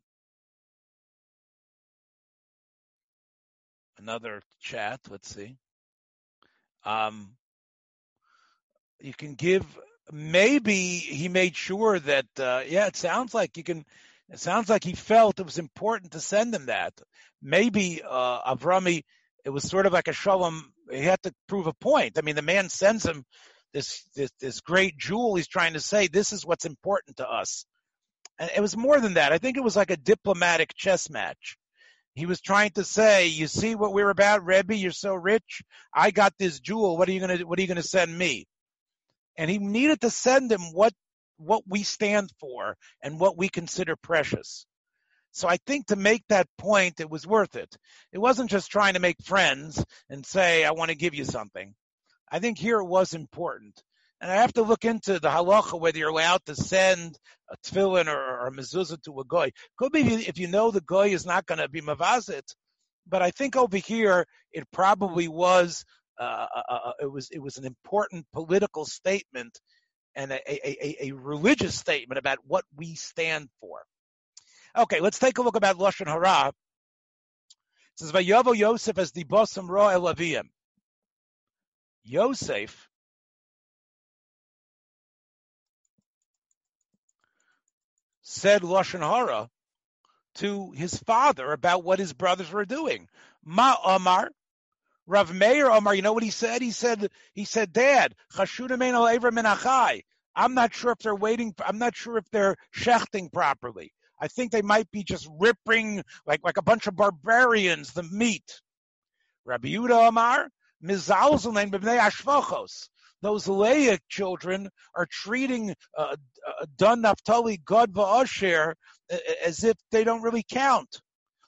another chat. Let's see. Um, you can give. Maybe he made sure that. Uh, yeah, it sounds like you can. It sounds like he felt it was important to send him that. Maybe uh, Avrami. It was sort of like a shalom. He had to prove a point. I mean, the man sends him this this this great jewel. He's trying to say this is what's important to us. And it was more than that. I think it was like a diplomatic chess match. He was trying to say, "You see what we're about, Rebbe? You're so rich. I got this jewel. What are you gonna What are you gonna send me?" And he needed to send him what what we stand for and what we consider precious. So I think to make that point, it was worth it. It wasn't just trying to make friends and say, "I want to give you something." I think here it was important. And I have to look into the halacha whether you're allowed to send a tefillin or, or a mezuzah to a goy. Could be if you know the goy is not going to be mavazit, but I think over here it probably was uh, uh, uh, uh, it was it was an important political statement and a, a, a, a, religious statement about what we stand for. Okay, let's take a look about lashon hara. It says Vayavo Yosef as the bosom ra elavim. Yosef said lashon hara to his father about what his brothers were doing. Ma Omar, Rav Meir Omar, you know what he said? He said, he said, Dad, I'm not sure if they're waiting. I'm not sure if they're shechting properly. I think they might be just ripping like like a bunch of barbarians the meat. Rabbi Yehuda Omar, Mizalzelen b'bnei ashvachos those Leah children are treating uh, uh, Dan Naphtali, Gad Asher as if they don't really count.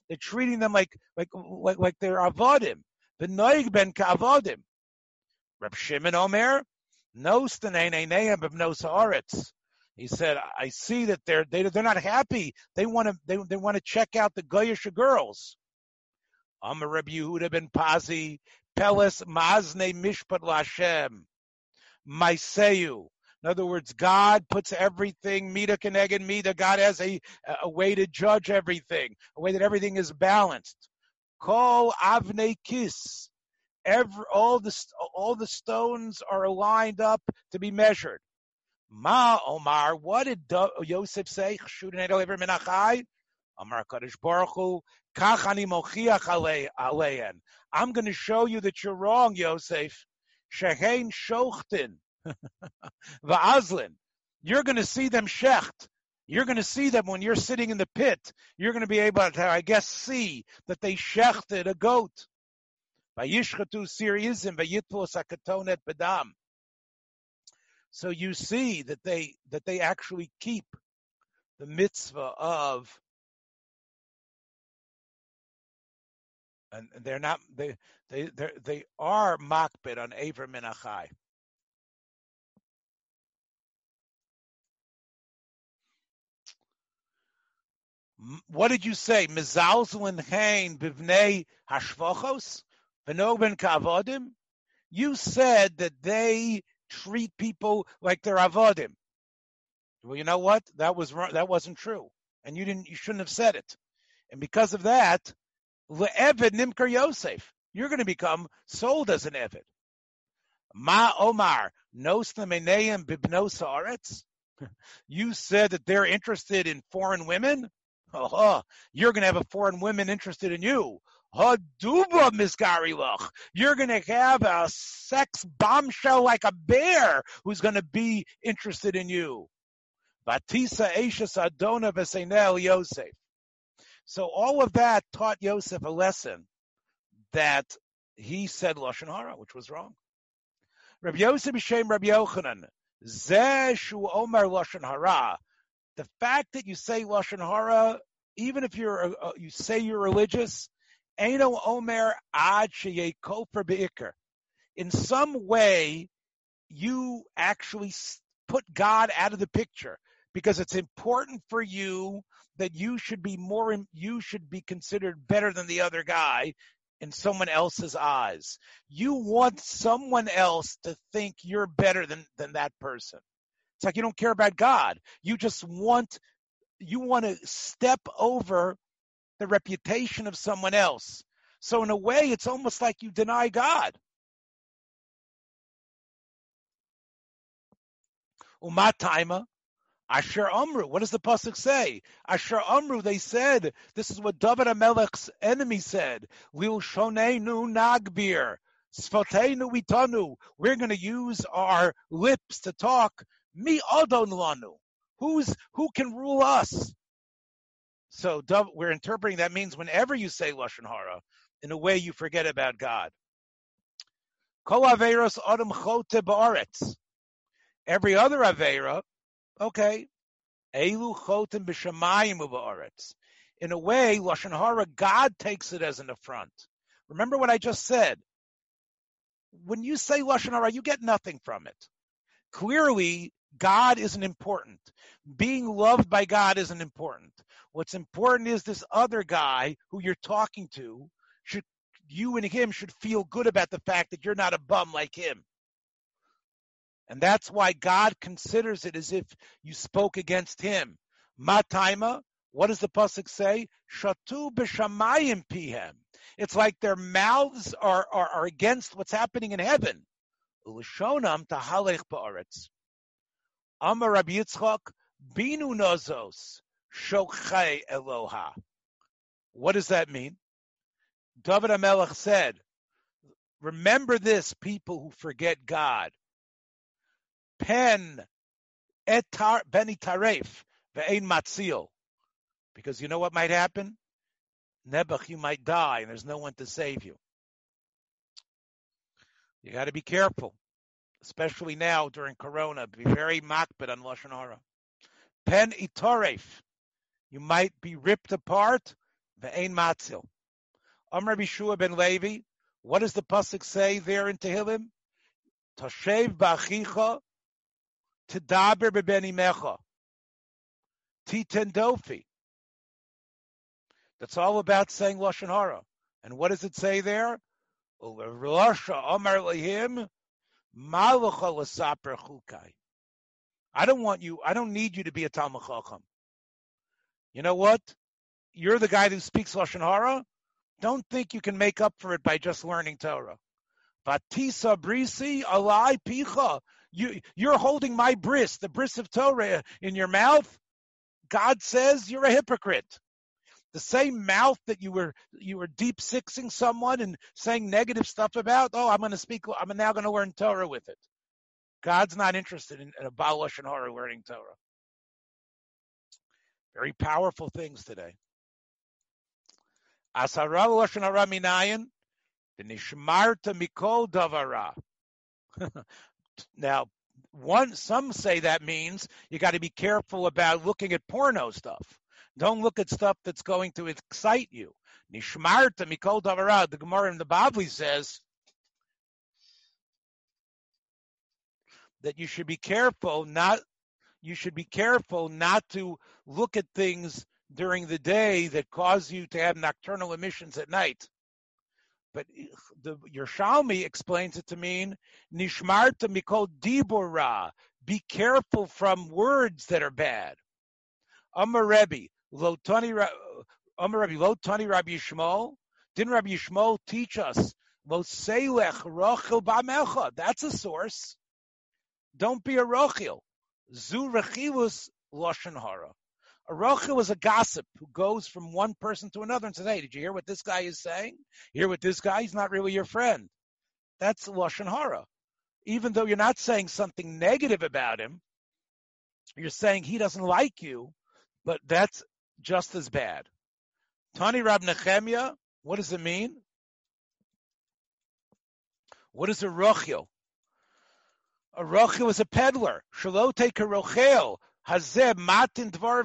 They're treating them like like like, like they're avodim. Benoig ben kavodim. Reb Shimon Omer, nos He said, I see that they're they, they're not happy. They want to they they want to check out the Goyish girls. Amar Reb Yehuda ben Pazi, Peles Mazne Mishpat Lashem. Maiseyu. In other words, God puts everything, Mida Keneged Mida. God has a, a way to judge everything, a way that everything is balanced. Kol Avne Kis. Every, all the all the stones are lined up to be measured. Ma Omar, what did Yosef say? I'm going to show you that you're wrong, Yosef. Shehein Shochtin. You're going to see them shecht. You're going to see them when you're sitting in the pit. You're going to be able to, I guess, see that they shechted a goat. So you see that they that they actually keep the mitzvah of and they're not they they they are makbid on Aver Minachai. What did you say? Mizalzlin hein bivnei hashvachos v'noben kavodim. You said that they treat people like they're avodim. Well, you know what? That was that wasn't true, and you didn't. You shouldn't have said it. And because of that, le'eved nimker Yosef. You're going to become sold as an eved. Ma Omar nos bibnos bibnos You said that they're interested in foreign women. Oh, you're going to have a foreign woman interested in you. Haduba misgarilach. You're going to have a sex bombshell like a bear who's going to be interested in you. Batisa Ashes Adona Vesenel Yosef. So all of that taught Yosef a lesson that he said lashon hara, which was wrong. Rabbi Yosef B'Shem Rabbi Yochanan Zeh Shu Omer lashon hara. The fact that you say lashon hara, even if you're uh, you say you're religious, Eino Omer Ad Be'ikr. In some way, you actually put God out of the picture because it's important for you that you should be more, you should be considered better than the other guy in someone else's eyes. You want someone else to think you're better than, than that person. It's like you don't care about God. You just want you want to step over the reputation of someone else. So in a way, it's almost like you deny God. Umataima, Asher Amru. What does the pasuk say? Asher Amru. They said this is what David Amelech's enemy said. We'll shonenu nagbir. Sfatenu itanu. We're going to use our lips to talk. Mi adon lanu. Who's who can rule us? So we're interpreting that means whenever you say lashon hara, in a way you forget about God. Kol averos adam chote ba'aretz. Every other avera, okay, elu chotem b'shamayim ba'aretz. In a way, lashon hara, God takes it as an affront. Remember what I just said. When you say lashon hara, you get nothing from it. Clearly, God isn't important. Being loved by God isn't important. What's important is this other guy who you're talking to should you and him should feel good about the fact that you're not a bum like him. And that's why God considers it as if you spoke against him. Mataima, what does the pasuk say? Shatu b'shamayim pihem. It's like their mouths are, are, are against what's happening in heaven. L'shonam tahalech ba'aretz. Amar Rabbi Yitzchak, binu nozos, shochai Eloha. What does that mean? David Amelech said, remember this, people who forget God. Pen etar beni taref ve'ein matzil. Because you know what might happen? Nebuch, you might die, and there's no one to save you. You got to be careful especially now during Corona, be very makbid on Lashon Hara. Pen itoref, you might be ripped apart, ve'ein matzil. Amr Bishua ben Levi, what does the pasuk say there in Tehillim? Toshev ba'achicha, tedaber bebeni mecha, titen dofi. That's all about saying Lashon Hara. And what does it say there? Amar lehim, I don't want you, I don't need you to be a Talmud Chacham. You know what? You're the guy who speaks Lashon Hara. Don't think you can make up for it by just learning Torah. Vatisa brisi alai picha. You, you're holding my bris, the bris of Torah, in your mouth. God says you're a hypocrite the same mouth that you were you were deep sixing someone and saying negative stuff about. Oh, I'm going to speak. I'm now going to learn Torah with it. God's not interested in, in a Baal learning Torah. Very powerful things today. Asara lashon hara minayin, v'nishmarta mikol davara. Now, one some say that means you got to be careful about looking at porno stuff. Don't look at stuff that's going to excite you. Nishmarta mikol davara. The Gemara in the Bavli says that you should be careful not you should be careful not to look at things during the day that cause you to have nocturnal emissions at night. But the Yerushalmi explains it to mean nishmarta mikol dibura. Be careful from words that are bad. Amar Rebbe, Lo Tani Rabbi Lo Tani Rabbi Yishmael. Didn't Rabbi Yishmael teach us Lo Seilech Rochel Bamelcha? That's a source. Don't be a Rochel. Zu Rechilus Lashon Hara. A Rochel is a gossip who goes from one person to another and says, "Hey, did you hear what this guy is saying? hear what this guy? He's not really your friend." That's Lashon Hara. Even though you're not saying something negative about him, you're saying he doesn't like you, but that's just as bad. Tani Rab Nechemia, what does it mean? What is a rochil? A rochil is a peddler. Shalote rochel. Hazeh matin dvar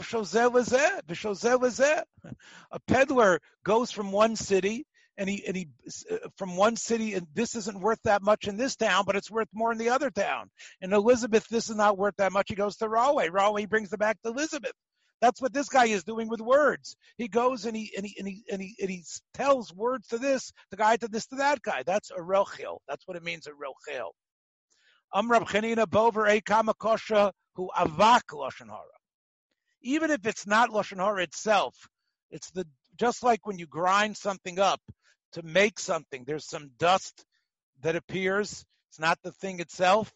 A peddler goes from one city and he and he uh, from one city and this isn't worth that much in this town, but it's worth more in the other town. And Elizabeth, this is not worth that much. He goes to Rahway. Rahway brings it back to Elizabeth. That's what this guy is doing with words. He goes and he and he and he and he, and he tells words to this, the guy to this, to that guy. That's a rochil. That's what it means, a rochil. Amrab Chanina Bover Ekamakosha who avak lashon hara. even if it's not lashon hara itself, it's the just like when you grind something up to make something. There's some dust that appears. It's not the thing itself.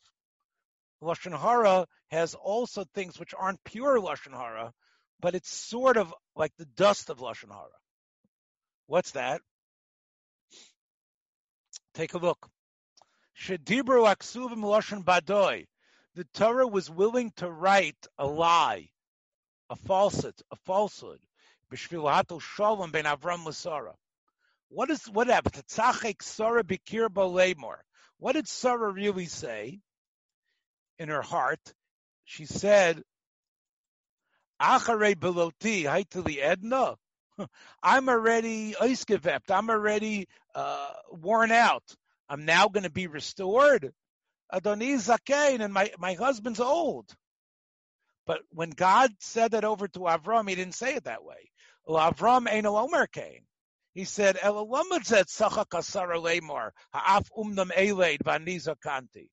Lashon hara has also things which aren't pure lashon hara, but it's sort of like the dust of lashon hara. What's that? Take a look. Shedibru aksuvim lashon badoy. The Torah was willing to write a lie, a falsehood, a falsehood. Shalom ben Avram Lasara. What is what happened? Tzachek Sarah bikir lemor. What did Sarah really say in her heart? She said, Acharei beloti edna. I'm already oisgevept. I'm already uh, worn out. I'm now going to be restored. Adoniz zakein, and my, my husband's old. But when God said that over to Avram, he didn't say it that way. Avram ain't omer kain. He said, ha'af umnam eleid vaniza kanti.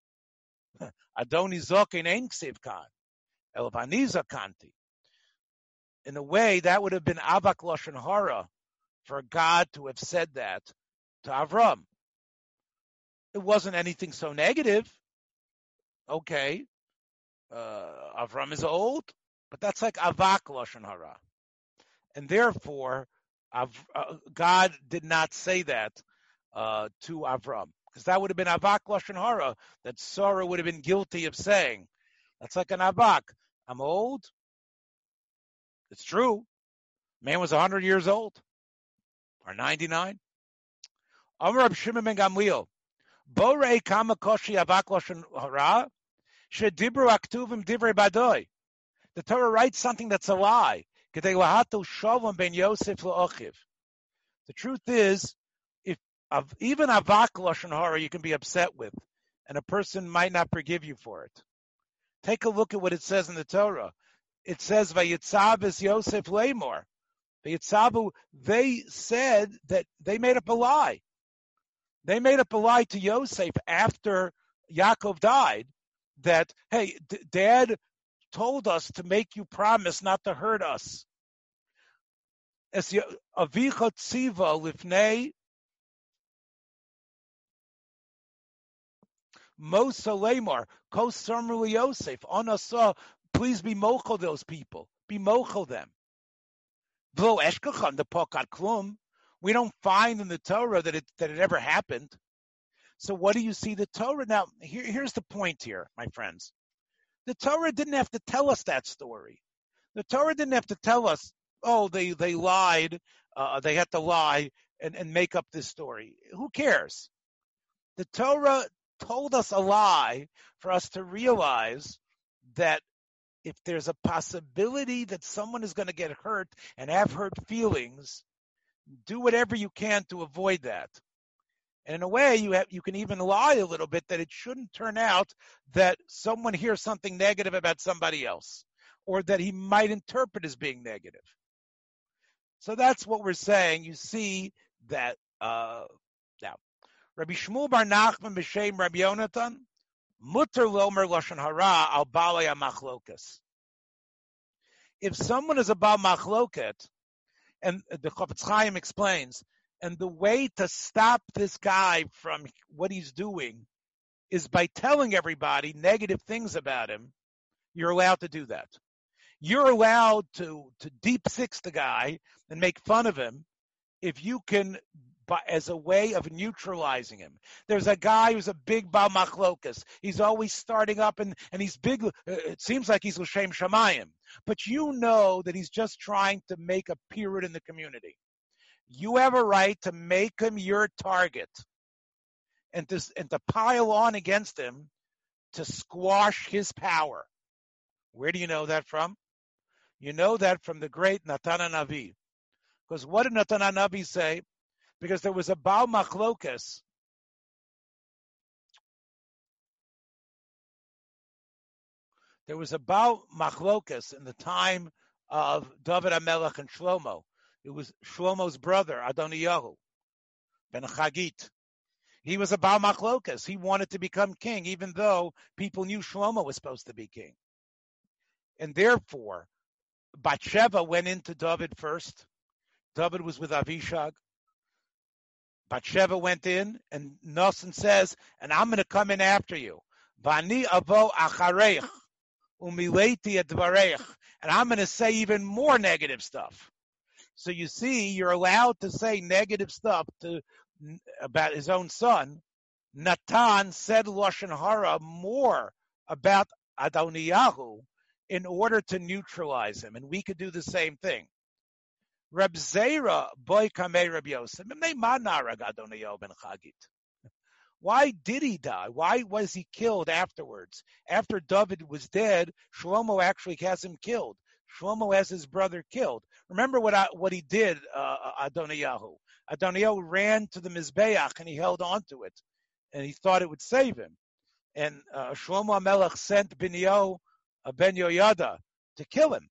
Adoni zokin ain't ksiv kan. El vaniza kanti in a way, that would have been Avak Lashon Hara for God to have said that to Avram. It wasn't anything so negative. Okay, uh, Avram is old, but that's like Avak Lashon Hara. And therefore, Av- uh, God did not say that uh, to Avram, because that would have been Avak Lashon Hara that Sarah would have been guilty of saying. That's like an Avak. I'm old, it's true. Man was 100 years old or 99. Amr Rab Shimon ben hara. The Torah writes something that's a lie. Shalom ben Yosef. The truth is, if even avak lashon hara you can be upset with, and a person might not forgive you for it. Take a look at what it says in the Torah it says Vayitzav is Yosef Lamor. Vayitzavu, they said that they made up a lie. They made up a lie to Yosef after Yaakov died that, hey, d- dad told us to make you promise not to hurt us. As Avicha Tziva Lifnei Mosa Lamar, Kos Yosef, Anasa Please be mochel those people. Be mochel them. Vlo eshkachan the klum. We don't find in the Torah that it that it ever happened. So what do you see the Torah now? Here, here's the point here, my friends. The Torah didn't have to tell us that story. The Torah didn't have to tell us, oh, they they lied, uh, they had to lie and, and make up this story. Who cares? The Torah told us a lie for us to realize that if there's a possibility that someone is going to get hurt and have hurt feelings, do whatever you can to avoid that. And in a way, you have, you can even lie a little bit that it shouldn't turn out that someone hears something negative about somebody else, or that he might interpret as being negative. So that's what we're saying. You see that uh, now, Rabbi Shmuel Bar Nachman b'Shem Rabbi Yonatan Mutter lomer lashon hara al balei machlokas. If someone is about machloket, and the Chofetz Chaim explains, and the way to stop this guy from what he's doing is by telling everybody negative things about him, you're allowed to do that. You're allowed to to deep six the guy and make fun of him if you can as a way of neutralizing him. There's a guy who's a big Baal Machlokas. He's always starting up and, and he's big. Uh, it seems like he's L'Shem Shamayim. But you know that he's just trying to make a period in the community. You have a right to make him your target and to, and to pile on against him to squash his power. Where do you know that from? You know that from the great Natan Navi. Because what did Natan Navi say? Because there was a Baal Machlokas. There was a Baal Machlokas in the time of David Amelech and Shlomo. It was Shlomo's brother, Adoniyahu, Ben Chagit. He was a Baal Machlokas. He wanted to become king, even though people knew Shlomo was supposed to be king. And therefore, Bathsheba went into David first. David was with Avishag. Bathsheba went in, and Nelson says, and I'm going to come in after you. Vani avo achareich, umileti advareich. And I'm going to say even more negative stuff. So you see, you're allowed to say negative stuff to about his own son. Natan said Lashon Hara more about Adoniyahu in order to neutralize him, and we could do the same thing. Reb Zera boy kamei Reb Yosef. Why did he die? Why was he killed afterwards? After David was dead, Shlomo actually has him killed. Shlomo has his brother killed. Remember what I, what he did, uh, Adoniyahu. Adoniyahu ran to the Mizbeach and he held on to it, and he thought it would save him. And uh, Shlomo Melech sent Binyo, uh, Ben Yoyada to kill him.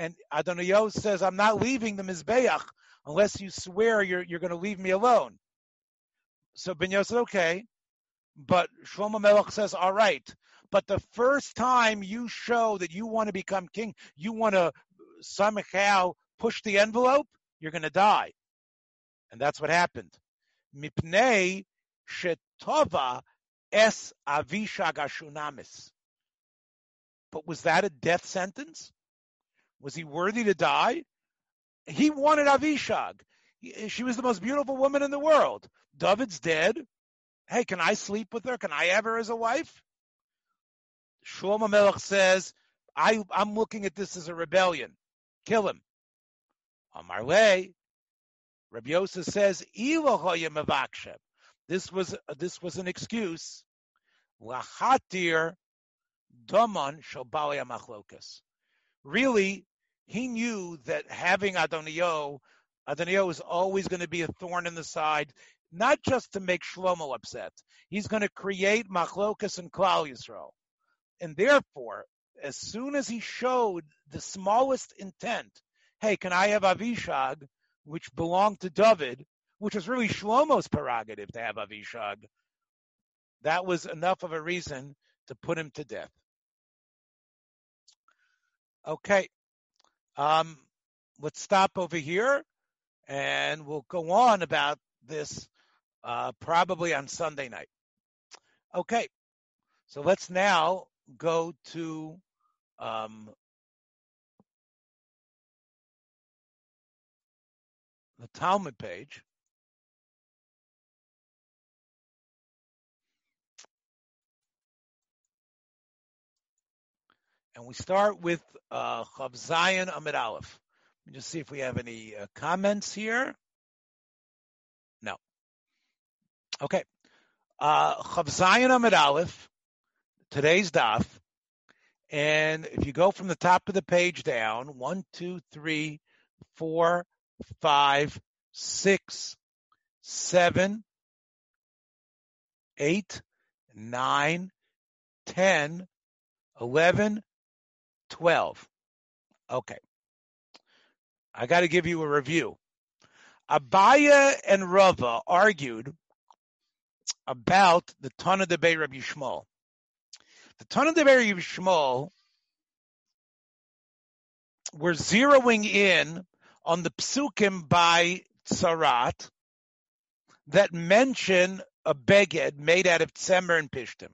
And Adoniyahu says, I'm not leaving the Mizbeach unless you swear you're, you're going to leave me alone. So Binyo said, okay. But Shlomo Melech says, all right. But the first time you show that you want to become king, you want to somehow push the envelope, you're going to die. And that's what happened. Mipnei shetova es avishag ashunamis. But was that a death sentence? Was he worthy to die? He wanted Avishag. She was the most beautiful woman in the world. David's dead. Hey, can I sleep with her? Can I have her as a wife? Shlomo Melech says, I, I'm looking at this as a rebellion. Kill him. On my way, Rabbi Yosef says, this was this was an excuse. Lachatir daman machlokas. Really, he knew that having Adonio, Adonio is always going to be a thorn in the side, not just to make Shlomo upset. He's going to create machlokas and Klal Yisrael. And therefore, as soon as he showed the smallest intent, hey, can I have Avishag, which belonged to David, which was really Shlomo's prerogative to have Avishag, that was enough of a reason to put him to death. Okay. Um, let's stop over here and we'll go on about this uh, probably on Sunday night. Okay. So let's now go to um, the Talmud page. And we start with uh, Chav Zayin Amid Aleph. Let me just see if we have any uh, comments here. No. Okay. Uh, Chav Zayin Amid Aleph, today's daf. And if you go from the top of the page down, one, two, three, four, five, six, seven, eight, nine, ten, eleven, twelve. Okay. I got to give you a review. Abaye and Rava argued about the Tana de Bei Rabbi Shmuel. The Tana de Bei Rabbi Shmuel were zeroing in on the psukim by Tsarat that mention a beged made out of tzemer and pishtim.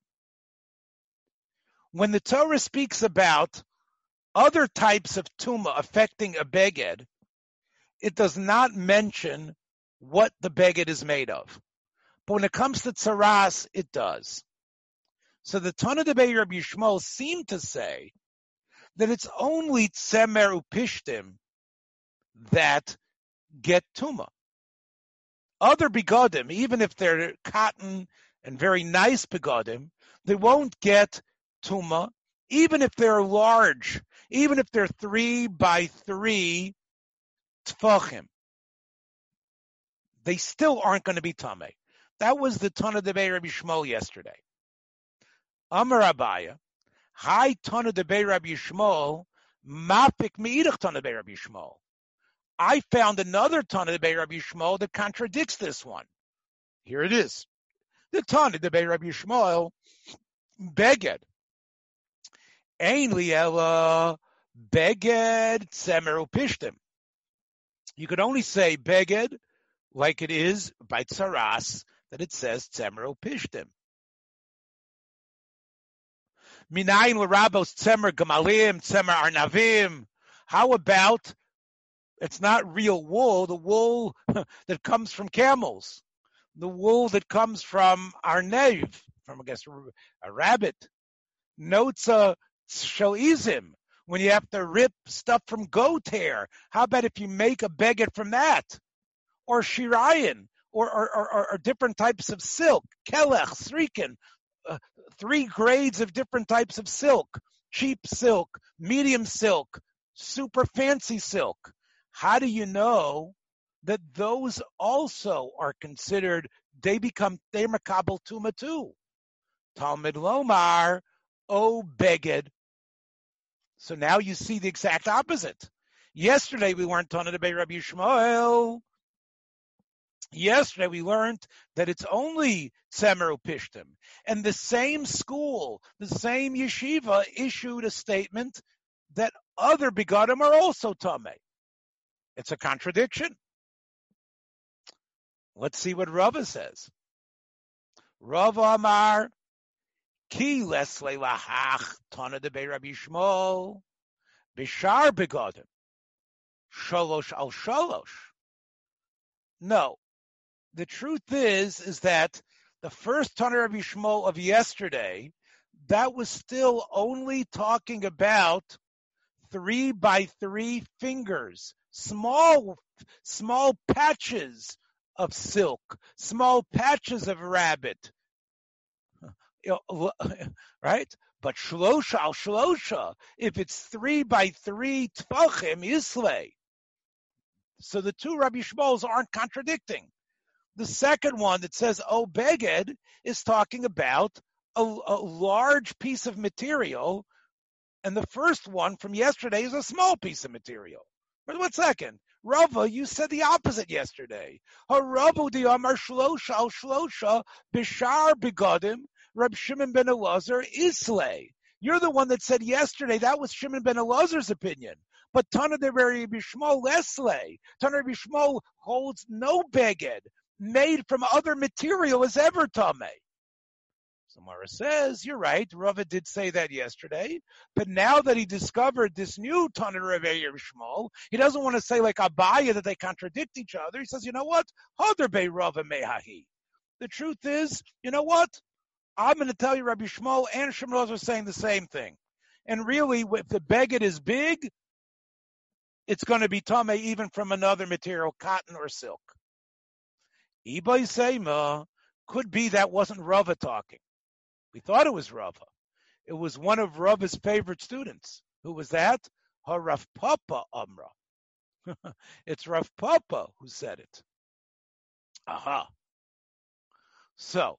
When the Torah speaks about other types of tuma affecting a beged, it does not mention what the beged is made of. But when it comes to tsaras, it does. So the Tana de Bei Rabbi Yishmael seemed to say that it's only tzemer upishtim that get tuma. Other begodim, even if they're cotton and very nice begodim, they won't get tuma, even if they're large, even if they're three by three tfachim. They still aren't going to be tame. That was the Tana de Rabbi Shmuel yesterday. Amar Abaye, Hi Tana de Rabbi Shmuel, Mapik Meidach Tana de Rabbi Shmuel. I found another Tana de Rabbi Shmuel that contradicts this one. Here it is. The Tana de Rabbi Shmuel, Beged. Ein liela Beged Tzemer Upishtim. You could only say Beged like it is by Tsaras that it says Tzemer Upishtim. Minayin Larabos Tzemer Gamalim, Tzemer Arnavim. How about it's not real wool, the wool that comes from camels, the wool that comes from Arnev, from I guess a rabbit. Notza Shoizim, when you have to rip stuff from goat hair. How about if you make a beged from that? Or shirayan, or, or, or, or different types of silk, kelech, srikin, uh, three grades of different types of silk, cheap silk, medium silk, super fancy silk. How do you know that those also are considered, they become, they're makabel tuma too? Talmud Lomar, O Beged. So now you see the exact opposite. Yesterday we weren't talking about Rabbi Yishmael. Yesterday we learned that it's only Tzemer Pishtim. And the same school, the same yeshiva issued a statement that other begodim are also Tame. It's a contradiction. Let's see what Rava says. Rava Amar Ki Lesle Lahach Tana de Rabbi Shmuel Bishar begodim sholosh al Shalosh. No, the truth is, is that the first Tanur Rabbi Shmuel of yesterday, that was still only talking about three by three fingers, small, small patches of silk, small patches of rabbit, right? But shlosha al shlosha, if it's three by three tfachim, islay. So the two Rabbi Shmuels aren't contradicting. The second one that says "Oh beged" is talking about a, a large piece of material, and the first one from yesterday is a small piece of material. But one second. Rava, you said the opposite yesterday. Harabu di Amar Shlosha al Shlosha Bishar Begodim Reb Shimon ben Elazar Islay. You're the one that said yesterday that was Shimon ben Elazar's opinion. But Tana de Rabbi Shmuel Tana Rabbi holds no beged made from other material is ever tame. Samara says, you're right, Rava did say that yesterday, but now that he discovered this new Tanur Rebbe Shmuel, he doesn't want to say like Abaye that they contradict each other. He says, you know what? Hadarbe Rava Mehahi. The truth is, you know what? I'm going to tell you Rabbi Shmuel and Shmuel are saying the same thing. And really, if the beged is big, it's going to be tame even from another material, cotton or silk. Ibay Seima could be that wasn't Rava talking. We thought it was Rava. It was one of Rava's favorite students. Who was that? Rav Papa Amra. it's Rav Papa who said it. Aha. So,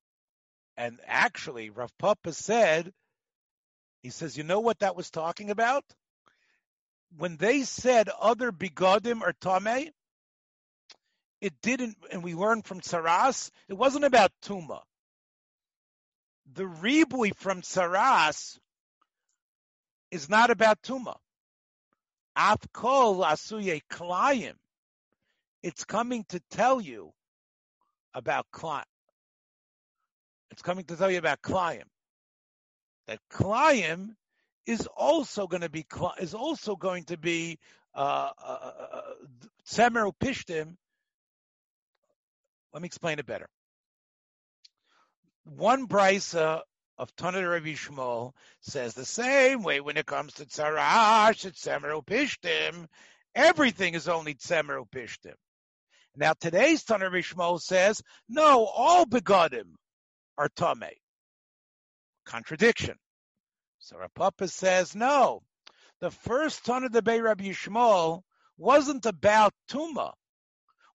and actually, Rav Papa said, he says, you know what that was talking about? When they said other begodim or tame, it didn't, and we learned from Saras, it wasn't about Tuma. The ribui from Saras is not about Tuma. Afkol asuye klayim. It's coming to tell you about. It's coming to tell you about klayim. That klayim is also going to be is also going to be uh, uh, uh, uh let me explain it better. One brisa of Tanit Rabbi Shmuel says the same way when it comes to tzarash, it's Tzemer Pishtim, everything is only Tzemer Pishtim. Now today's Tanit Rabbi Shmuel says, no, all begodim are Tame. Contradiction. So Rav Papa says, no, the first Tanit the Bay Rabbi Shmuel wasn't about Tuma.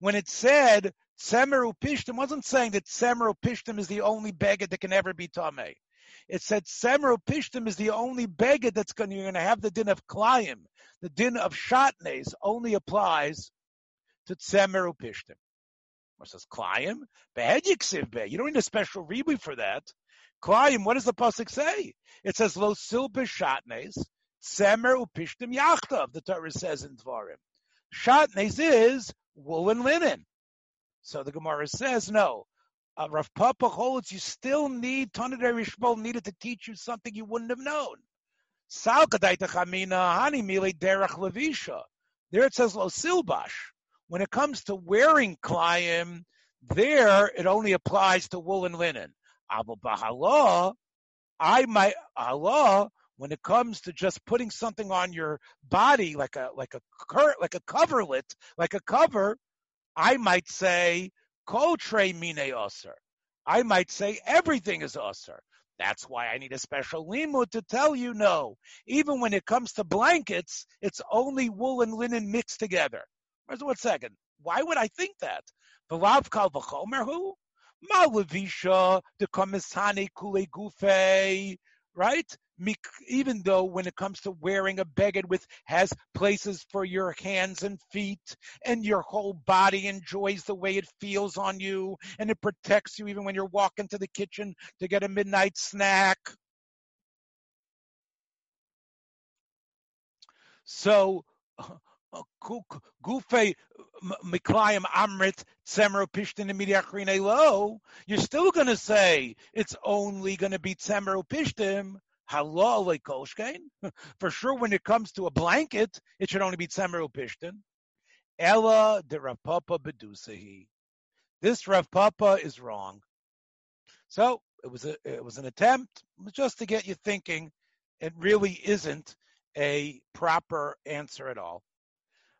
When it said Semeru Pishtim wasn't saying that Semeru Pishtim is the only beggar that can ever be Tameh. It said Semeru Pishtim is the only beggar that's going, to have the din of Klayim. The din of Shatnes only applies to Semeru Pishtim. Or says Klayim? Behedyiksiv You don't need a special rebui for that. Klayim, what does the Pasuk say? It says Lo Silba Shatnes, Tzemer upishtim yachtav, the Torah says in Dvarim. Shatnez is wool and linen. So the Gemara says, no. Uh, Rav Papa holds you still need, Tanadari Shmuel needed to teach you something you wouldn't have known. Salkadaita Chamina Hani Mili Derech Levisha. There it says lo silbash. When it comes to wearing klayim, there it only applies to wool and linen. Abu Bahala, I might Allah when it comes to just putting something on your body like a like a cur, like a coverlet, like a cover, I might say kotre mine osir. I might say everything is osir. That's why I need a special limud to tell you no. Even when it comes to blankets, it's only wool and linen mixed together. One second. Why would I think that? Gufe. Right? even though when it comes to wearing a beged with has places for your hands and feet and your whole body enjoys the way it feels on you and it protects you even when you're walking to the kitchen to get a midnight snack. So You're still going to say it's only going to be Tzemer Pishtim For sure, when it comes to a blanket, it should only be Tzemer Pishtin. Ella de Rav Papa Bedusahi. This Rav Papa is wrong. So it was a it was an attempt just to get you thinking. It really isn't a proper answer at all.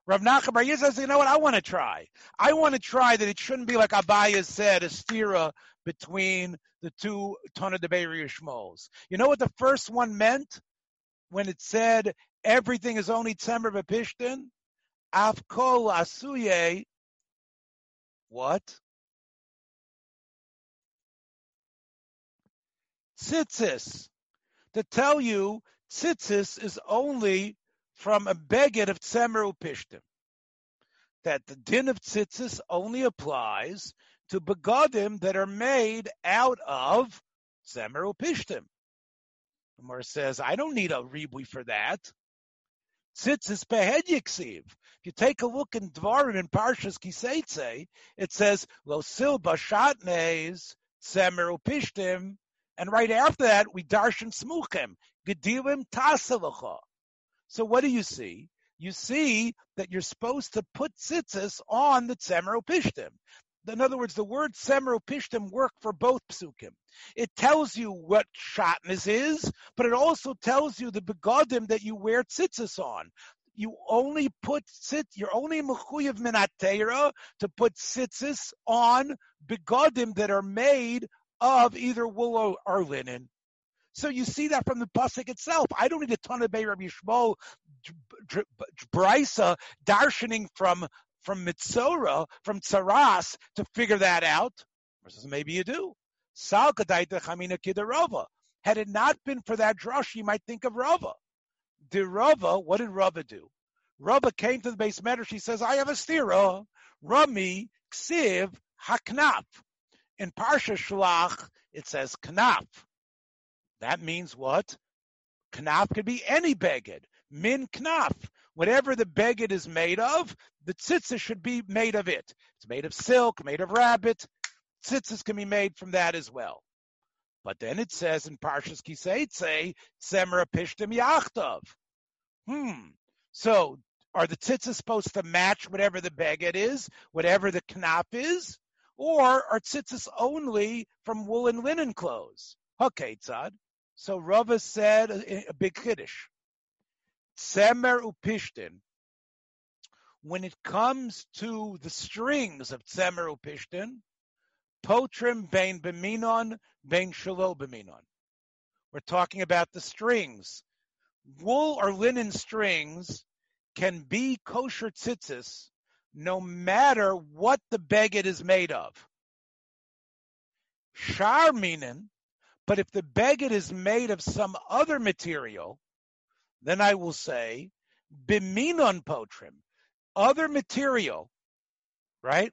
Rav Nachman Bar says, you know what, I want to try. I want to try that it shouldn't be like Abaye said, a stira between the two Tana de Shmos. You know what the first one meant when it said everything is only Tzemer Bepishtin? Afkol Asuye. What? Tzitzis. To tell you, tzitzis is only from a beged of tzemer upishtim. That the din of tzitzis only applies to begadim that are made out of tzemer upishtim. Gemara says, I don't need a ribui for that. Tzitzis behed yiksiv. If you take a look in Dvarim in Parshas Kiseitze, it says, Lo sil bashatnes tzemer upishtim, and right after that, we darshan smuchem, gedilim tasalacha. So what do you see? You see that you're supposed to put tzitzis on the tzemer. In other words, the word pishtim work for both psukim. It tells you what shatnez is, but it also tells you the begodim that you wear tzitzis on. You only put tzit, you're only mechuyev minatera to put tzitzis on begodim that are made of either wool or linen. So you see that from the pasuk itself. I don't need a ton of Beir Rabbi Yishmael Brisa darshaning from from Mitzora, from Tsaras to figure that out. Versus maybe you do. Sal chamina. Had it not been for that drush, you might think of Rava. The Rava, what did Rava do? Rava came to the base matter. She says, I have a stira. Rami ksiv haknaf. In Parsha Shlach, it says knaf. That means what? Knaf could be any beged. Min knaf. Whatever the beged is made of, the tzitzis should be made of it. It's made of silk, made of rabbit. Tzitzis can be made from that as well. But then it says in Parshas Kiseitze, Semra Pishtim Yachtov. Hmm. So are the tzitzis supposed to match whatever the beged is, whatever the knaf is? Or are tzitzis only from wool and linen clothes? Okay, Tzad. So Rava said uh, a, a big kiddush. Tzemer upishtin. When it comes to the strings of tzemer upishtin, potrim bein beminon, bein shalo beminon. We're talking about the strings. Wool or linen strings can be kosher tzitzis no matter what the beged is made of. Shar minin, but if the beged is made of some other material, then I will say biminon potrim, other material, right?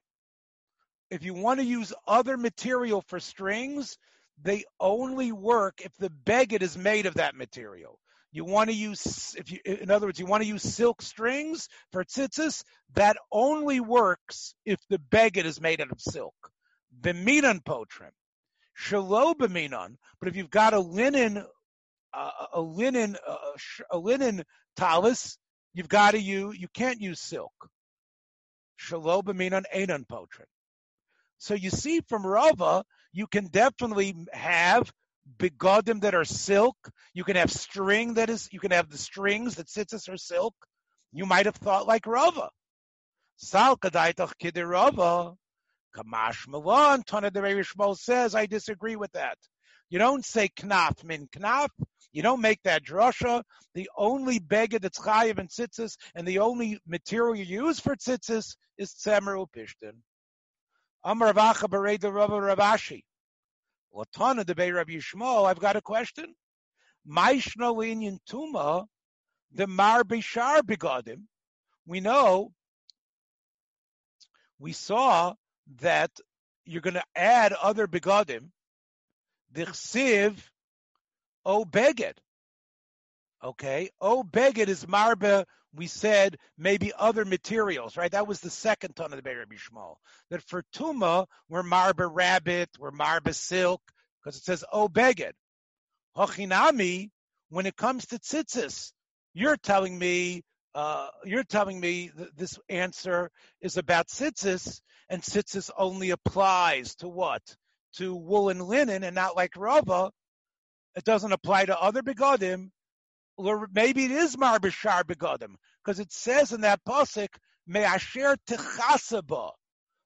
If you want to use other material for strings, they only work if the beged is made of that material. You want to use, if you, in other words, you want to use silk strings for tzitzis. That only works if the beged is made out of silk. Beminan potrim, shalo beminan. But if you've got a linen, uh, a linen, uh, a linen talis, you've got to use. You can't use silk. Shalo beminan einan potrim. So you see from Rava, you can definitely have begodim that are silk. You can have string that is, you can have the strings that tzitzis are silk. You might have thought like Rava. Sal kadaitach kidirava. Kamash Milan, Tana de Shmuel says, I disagree with that. You don't say knaf min knaf. You don't make that drasha. The only beggar that's chayiv and tzitzis, and the only material you use for tzitzis is tzemer upishtin. Amar Vacha Bereda Rava Ravashi. Latana de Bei Rabbi Yishmael, I've got a question. Maishna Linyan Tuma, the Mar Bishar Begadim. We know, we saw that you're going to add other begadim. The chsiv o beged. Okay, o beged is marba. We said maybe other materials, right? That was the second ton of the Be'er Bishmal. That for tuma we're marba rabbit, we're marba silk, because it says o beged. Hochinami, when it comes to tzitzis, you're telling me uh, you're telling me this answer is about tzitzis, and tzitzis only applies to what? To wool and linen, and not like Rava. It doesn't apply to other begodim. Or maybe it is marbishar begodim, because it says in that pasuk, me'asher techasaba.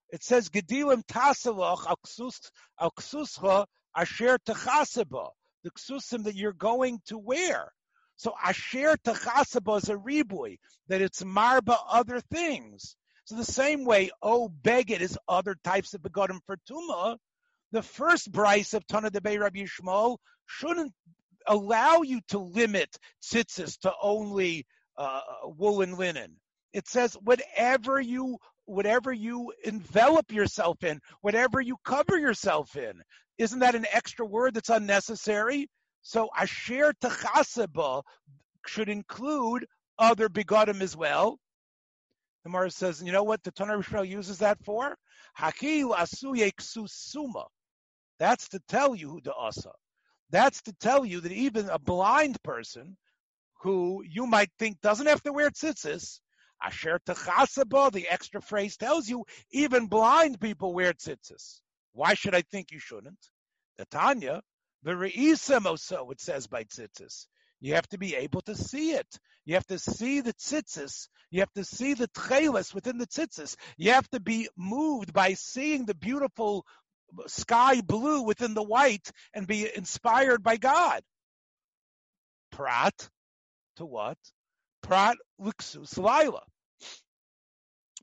It says gedilim tasaloch al ksuscha asher techasaba. The ksusim that you're going to wear. So asher tachasaba is a ribui, that it's marba other things. So the same way, oh beged is other types of begodim for tuma. The first bryce of Tana de Rabbi Yishmael shouldn't allow you to limit tzitzis to only uh, wool and linen. It says whatever you whatever you envelop yourself in, whatever you cover yourself in. Isn't that an extra word that's unnecessary? So asher techaseba should include other begodim as well. The Gemara says, you know what the Tanur Rishon uses that for? Hakil asuye suma. That's to tell you who the asa. That's to tell you that even a blind person who you might think doesn't have to wear tzitzis, asher techaseba, the extra phrase tells you even blind people wear tzitzis. Why should I think you shouldn't? The Tanya, the Re'isim it says by tzitzis. You have to be able to see it. You have to see the tzitzis. You have to see the tchelis within the tzitzis. You have to be moved by seeing the beautiful sky blue within the white and be inspired by God. Prat to what? Prat lixus lila.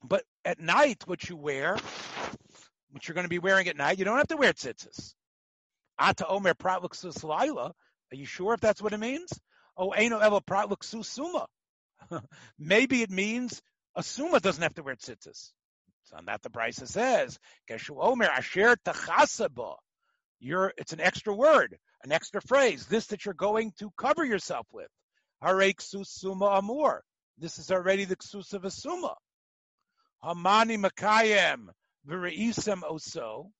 But at night, what you wear, what you're going to be wearing at night, you don't have to wear tzitzis. Ata Omer Pratluksus Laila. Are you sure if that's what it means? Oh, Eino Eva Pratluksus Suma. Maybe it means a Suma doesn't have to wear tzitzis. It's on that the price says, Geshu Omer Asher Tachasaba. You're, it's an extra word, an extra phrase, this that you're going to cover yourself with. Hare Suma Amur. This is already the ksus of a suma. Hamani Makayem V'reisem Oso.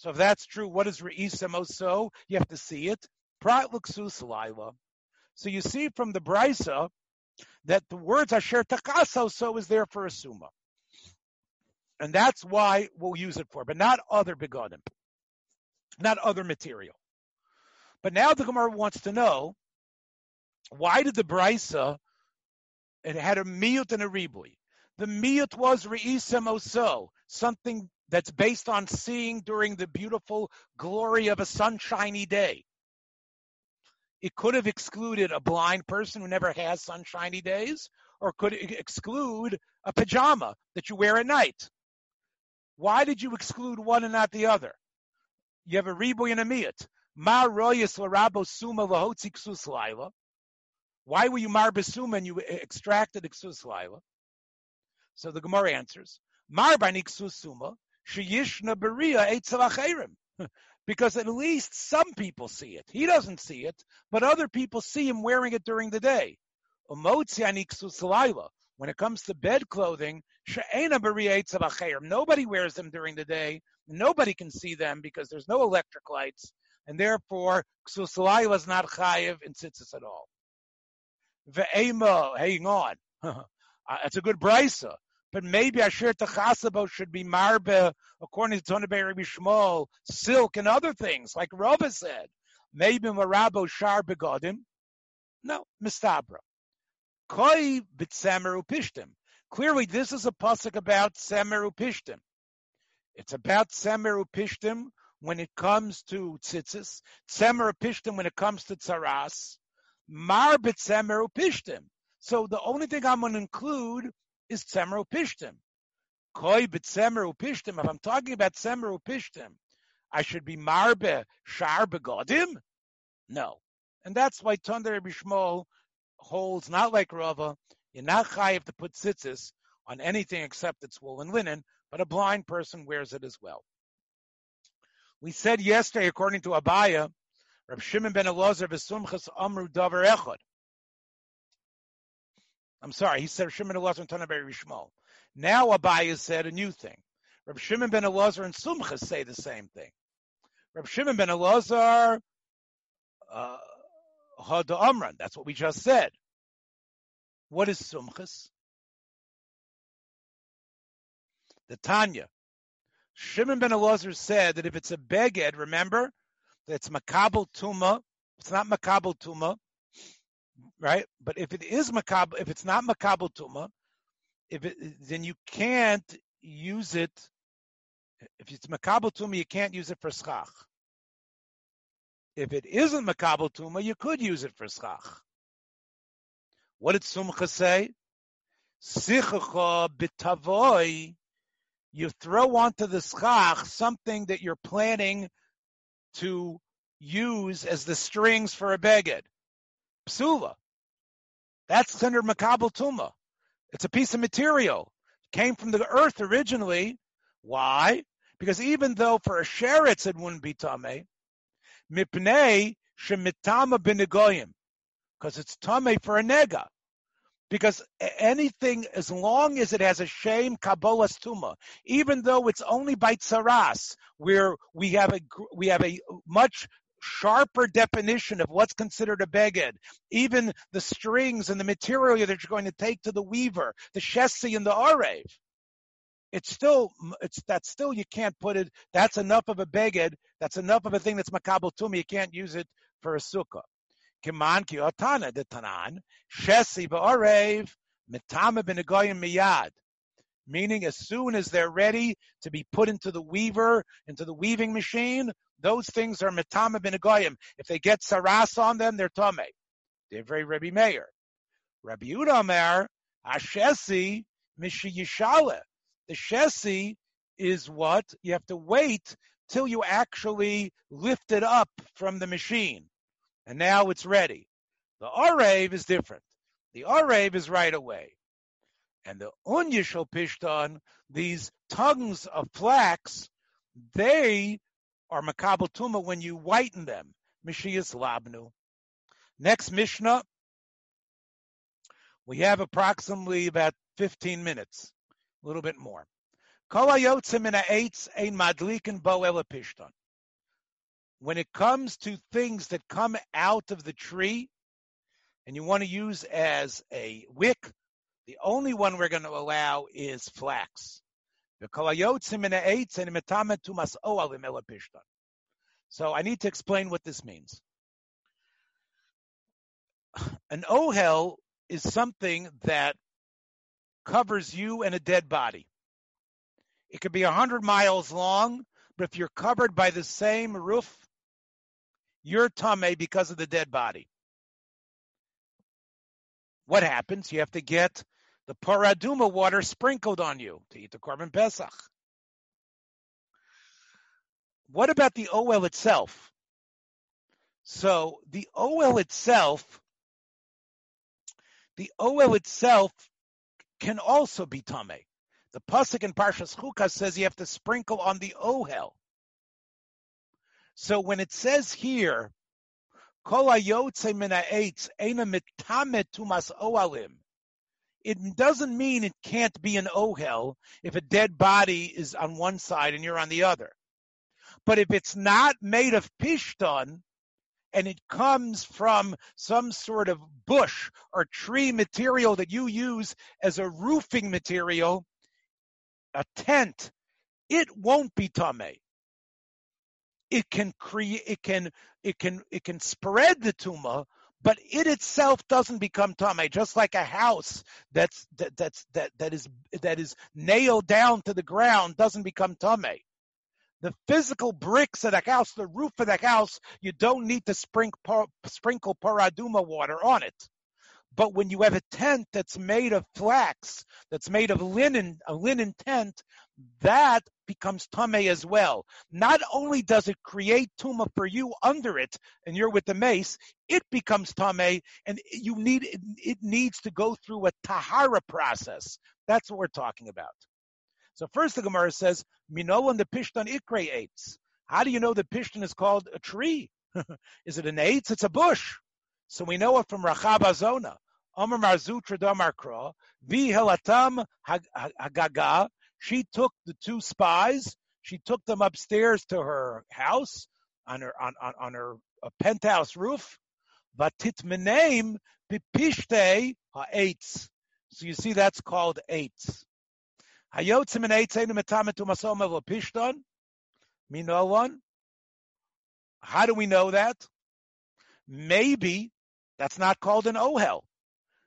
So if that's true, what is Re'isem Oso? You have to see it. Prat Luxus Lila. So you see from the Brisa that the words Asher Takaso so is there for a Suma. And that's why we'll use it for, but not other begonim, not other material. But now the Gemara wants to know why did the Brisa it had a miyut and a ribui. The miyut was re'isem oso, something that's based on seeing during the beautiful glory of a sunshiny day. It could have excluded a blind person who never has sunshiny days, or could exclude a pajama that you wear at night. Why did you exclude one and not the other? You have a riboy and a miyat. Ma royas larabo suma lahotzi ksus laila. Why were you mar besuma and you extracted ksus laila? So the Gemara answers, mar bani ksus suma Sheyishna Beria Eitzel because at least some people see it. He doesn't see it, but other people see him wearing it during the day. When it comes to bed clothing, nobody wears them during the day. Nobody can see them because there's no electric lights, and therefore ksusalayla is not chayiv in tzitzis at all. Ve'ema, hang on. Uh, that's a good brisa but maybe Asher Tachasabo should be marbe, according to Tonabei Rabbi Shmuel, silk and other things, like Rava said. Maybe Marabo Shar Begodim. No, Mistabra. Koi Bitsemeru Pishtim. Clearly, this is a pasuk about Semeru Pishtim. It's about Semeru Pishtim when it comes to tzitzis, Semeru Pishtim when it comes to tzaras, Mar Bitsemeru Pishtim. So the only thing I'm going to include is Tzemer Upishtim. Koi b'tzemer upishtim. If I'm talking about tzemer upishtim, I should be marbe shar begodim? No. And that's why Tonder Rabbi Shmuel holds not like Rava. You're not chayiv to put tzitzis on anything except its wool and linen, but a blind person wears it as well. We said yesterday, according to Abaye, Rab Shimon ben Elazar v'sumchas amru davar echad. I'm sorry, he said Shimon Elazar and Tanaberi Rishmal. Now Abaye said a new thing. Rab Shimon ben Elazar and Sumchas say the same thing. Rab Shimon ben Elazar, uh, Amran, that's what we just said. What is Sumchas? The Tanya. Shimon ben Elazar said that if it's a beged, remember, that it's makabel tuma. It's not makabel tuma right? But if it is makab, if it's not makabel tuma, if it, then you can't use it. If it's makabel tuma, you can't use it for schach. If it isn't makabel tuma, you could use it for schach. What did Sumcha say? Sichacha bitavoy. You throw onto the schach something that you're planning to use as the strings for a beged. Psula. That's considered makabel tuma. It's a piece of material. came from the earth originally. Why? Because even though for a sheretz it wouldn't be tame, mipnei shemitama b'negoyim, because it's tame for a nega. Because anything, as long as it has a shame kabbalas tuma, even though it's only by tsaras, where we have a we have a much sharper definition of what's considered a beged, even the strings and the material that you're going to take to the weaver, the shesi and the arev. It's still, it's that still you can't put it. That's enough of a beged. That's enough of a thing that's makabel to me. You can't use it for a sukkah. Kiman ki otana the tanan shesi ba'arev mitama b'negoyim miyad meaning as soon as they're ready to be put into the weaver, into the weaving machine, those things are metame b'negoyim. If they get saras on them, they're tame. Very Rabbi Meir. Rabbi Yehuda Mer, Ashesi Mishi Yishale. The Shesi is what? You have to wait till you actually lift it up from the machine. And now it's ready. The Arev is different. The Arev is right away. And the Unyishal Pishtan, these tongues of flax, they are makabel tuma when you whiten them. Mishias labnu. Next Mishnah, we have approximately about 15 minutes, a little bit more. When it comes to things that come out of the tree and you want to use as a wick, the only one we're going to allow is flax. So I need to explain what this means. An ohel is something that covers you and a dead body. It could be a hundred miles long, but if you're covered by the same roof, you're tame because of the dead body. What happens? You have to get the paraduma water sprinkled on you to eat the korban pesach. What about the oil itself? So the oil itself, the oil itself can also be tame. The pasuk in Parshas Chukas says you have to sprinkle on the ohel. So when it says here, Kol hayotze min ha'etz eina mitamet tumas oalim, it doesn't mean it can't be an ohel if a dead body is on one side and you're on the other. But if it's not made of pishton and it comes from some sort of bush or tree material that you use as a roofing material, a tent, it won't be tame. It can create, it can, it can, it can spread the tuma, but it itself doesn't become tame. Just like a house that's that, that's that that is that is nailed down to the ground doesn't become tame. The physical bricks of the house, the roof of the house, you don't need to sprinkle sprinkle paraduma water on it. But when you have a tent that's made of flax, that's made of linen, a linen tent, that becomes tame as well. Not only does it create tuma for you under it, and you're with the mace, it becomes tame, and you need it needs to go through a tahara process. That's what we're talking about. So first, the Gemara says, "Minolan the pishtan ikre eitz." How do you know the pishtan is called a tree? is it an eitz? It's a bush. So we know it from Rachab Azona. Omer Marzutra Damarkra, Vihelatam Hagaga. She took the two spies. She took them upstairs to her house on her on, on, on her uh, penthouse roof. Vatitmenem pipishte ha'etz. So you see, that's called eitz. Masom pishton. How do we know that? Maybe that's not called an ohel.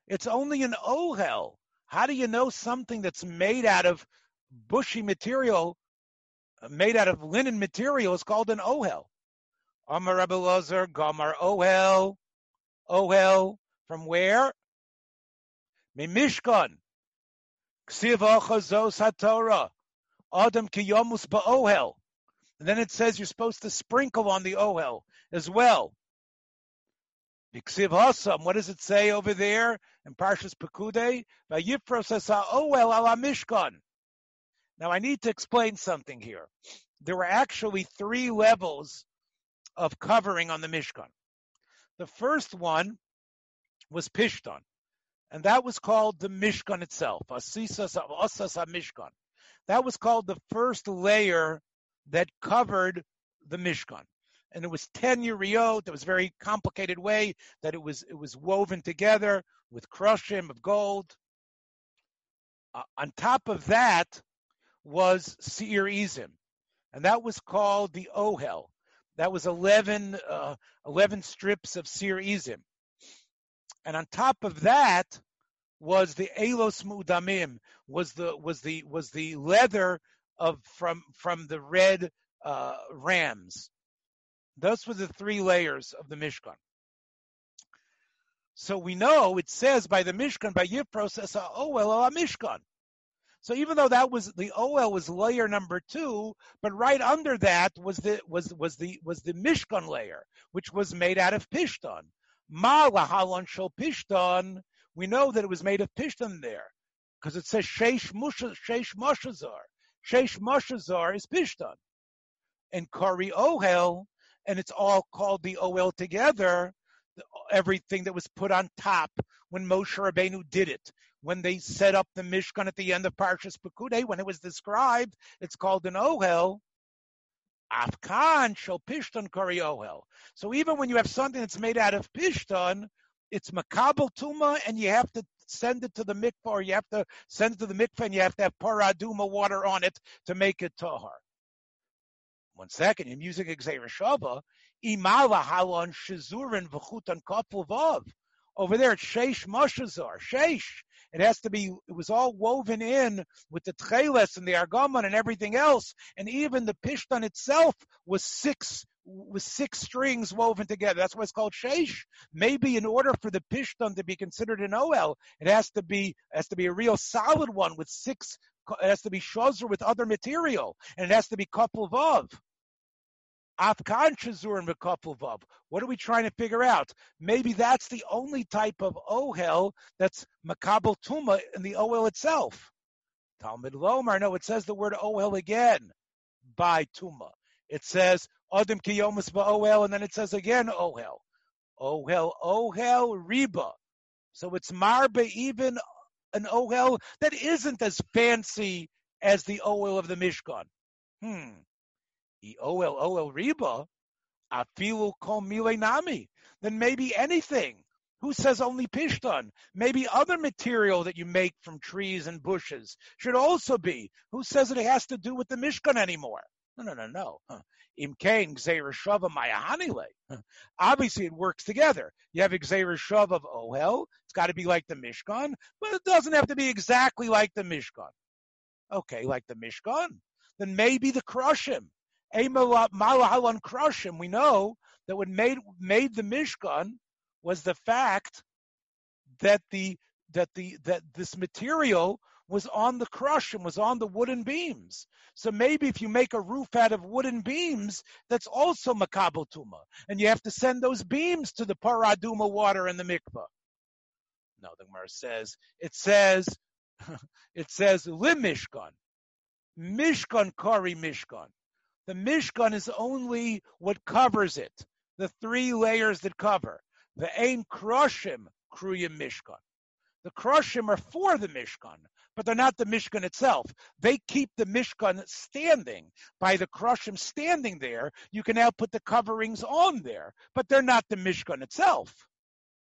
It's only an ohel. How do you know something that's made out of bushy material, uh, made out of linen material, is called an ohel? Amar Rabbi Lazar, Gamar ohel, ohel. From where? Mimishkan. Ksiv ochazos haTorah. Adam kiyomus ba'ohel. And then it says you're supposed to sprinkle on the ohel as well. Biksiv Hasam, what does it say over there in Parshas Pekude? Vayifros Oel ala Mishkan. Now I need to explain something here. There were actually three levels of covering on the Mishkan. The first one was Pishton, and that was called the Mishkan itself, Asisas Asas Mishkan. That was called the first layer that covered the Mishkan and it was ten yuriot. It was a very complicated way that it was it was woven together with crushim of gold. Uh, on top of that was Seir Izim, and that was called the Ohel. That was 11, uh, 11 strips of Seir Izim. And on top of that was the Elos Mudamim, was the was the was the leather of from from the red uh, rams. Those were the three layers of the Mishkan. So we know it says by the Mishkan, by Yipros, Oel Mishkan. So even though that was the OL was layer number two, but right under that was the was was the was the Mishkan layer, which was made out of Pishton. Ma lahalon shel Pishton. We know that it was made of Pishton there, because it says Sheish Musha Sheish Moshazar is Pishton, and Kari Ohel and it's all called the OL together, everything that was put on top when Moshe Rabbeinu did it. When they set up the Mishkan at the end of Parshas Pekude, when it was described, it's called an Ohel. Afkan shel Pishton kari Ohel. So even when you have something that's made out of Pishton, it's makabel tuma, and you have to send it to the mikvah, or you have to send it to the mikvah, and you have to have paraduma water on it to make it tahar. One second, I'm using Gezeira Shava. Imala halon shizurin v'chutan vav. Over there, it's sheish mashazar. Sheish. It has to be, it was all woven in with the tcheles and the argaman and everything else. And even the pishtan itself was six with six strings woven together. That's why it's called sheish. Maybe in order for the pishtan to be considered an OL, it has to be has to be a real solid one with six it has to be shozer with other material, and it has to be couple vav. Afkan shazur and couple vav. What are we trying to figure out? Maybe that's the only type of ohel that's makabel tuma in the ohel itself. Talmud Lomar, no, it says the word ohel again by tuma. It says Adam kiyomus ba'ohel, and then it says again ohel. Ohel, ohel, riba. So it's marba even an ohel that isn't as fancy as the ohel of the Mishkan. Hmm. The ohel, ohel, riba, afilu kol mile nami. Then maybe anything. Who says only pishtan? Maybe other material that you make from trees and bushes should also be. Who says it has to do with the Mishkan anymore? No, no, no, no. Im kain Shava Mayahanile. Obviously, it works together. You have Gzeir Shav of Ohel. It's got to be like the Mishkan, but it doesn't have to be exactly like the Mishkan. Okay, like the Mishkan. Then maybe the Krushim. Krushim. We know that what made made the Mishkan was the fact that the that the that this material was on the crush and was on the wooden beams. So maybe if you make a roof out of wooden beams, that's also makabel tuma, and you have to send those beams to the paraduma water in the mikvah. No, the Gemara says it says it says limishkan, mishkan kari mishkan. The mishkan is only what covers it, the three layers that cover. The ain krushim kruyim mishkan. The krushim are for the mishkan but they're not the Mishkan itself. They keep the Mishkan standing. By the Krushim standing there, you can now put the coverings on there, but they're not the Mishkan itself.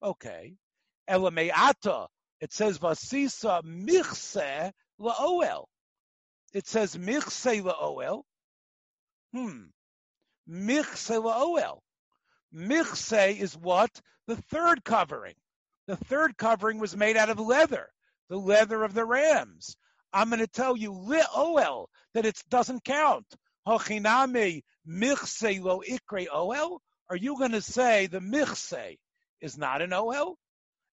Okay. Elameata, it says Vasisa Michse Laoel. It says Michse Laoel. Hmm. Michse Laoel. Michse is what? The third covering. The third covering was made out of leather the leather of the rams. I'm going to tell you, oel, that it doesn't count. Hochiname michse lo ikre oel? Are you going to say the michse is not an oel?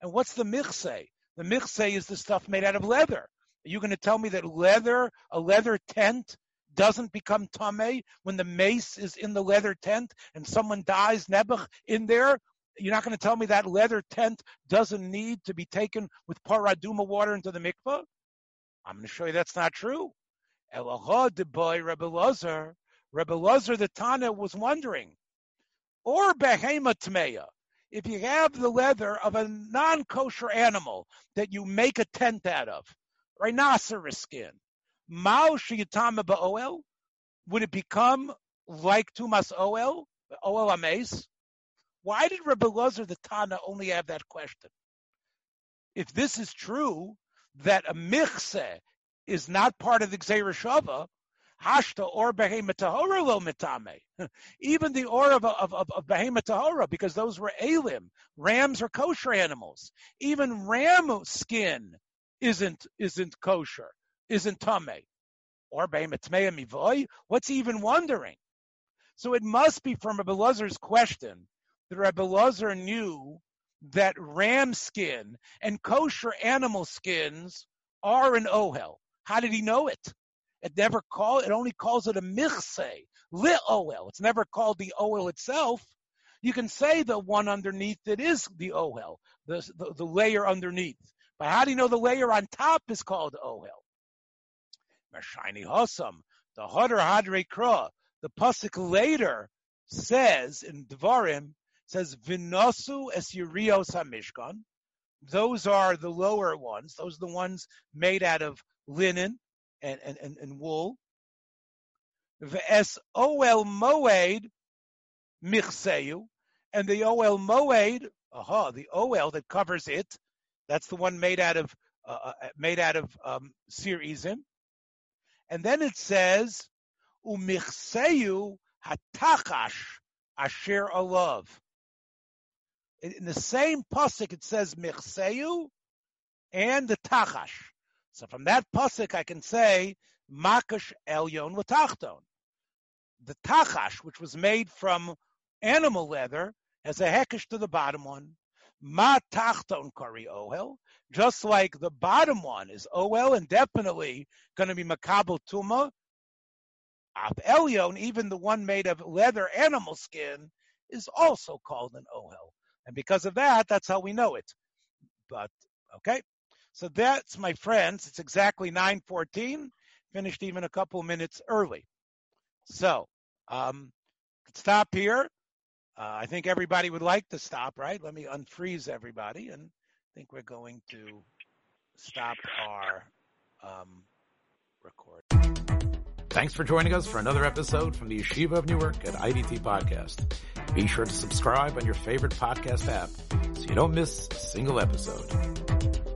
And what's the michse? The michse is the stuff made out of leather. Are you going to tell me that leather, a leather tent, doesn't become tame when the mace is in the leather tent and someone dies nebuch in there? You're not going to tell me that leather tent doesn't need to be taken with paraduma water into the mikvah? I'm going to show you that's not true. Elohah de boy Rebbe Lazar, Rebbe Lazar the Tana was wondering, or behema tmeya, if you have the leather of a non-kosher animal that you make a tent out of, rhinoceros skin, mao shiyatama ba'oel, would it become like tumas oel, oel ames? Why did Rabbi Lazar the Tana only have that question? If this is true, that a michse is not part of the Gzeir Hashta or Behema Tahora lo mitame. Even the or of, of, of, of because those were alim. Rams are kosher animals. Even ram skin isn't isn't kosher, isn't tame. Or Mivoy. What's even wondering? So it must be from Rabbi Lazar's question that Rabbi Lazar knew that ram skin and kosher animal skins are an ohel. How did he know it? It never call it only calls it a michse, li ohel. It's never called the ohel itself. You can say the one underneath it is the ohel, the, the, the layer underneath. But how do you know the layer on top is called ohel? Mashini Hossam, the Hodder Hadre Kra, the Pasuk later says in Devarim says vinosu es yurios hamishkan. Those are the lower ones. Those are the ones made out of linen and, and, and, and wool. Es oel moed michseyu, and the oel moed, aha, the oel that covers it, that's the one made out of uh, uh made out of um. And then it says umichseyu hatachash asher alav in the same pasuk it says michseyu and the tachash. So from that pasuk I can say makash elyon latachton. The tachash, which was made from animal leather, has a hekesh to the bottom one. Ma tachton kari ohel, just like the bottom one is ohel and definitely going to be makabel tuma. Af elyon, even the one made of leather animal skin, is also called an ohel. And because of that, that's how we know it. But okay. So that's my friends. It's exactly 914. Finished even a couple minutes early. So um, stop here. Uh, I think everybody would like to stop, right? Let me unfreeze everybody, and I think we're going to stop our um, recording. Thanks for joining us for another episode from the Yeshiva of Newark at IDT Podcast. Be sure to subscribe on your favorite podcast app so you don't miss a single episode.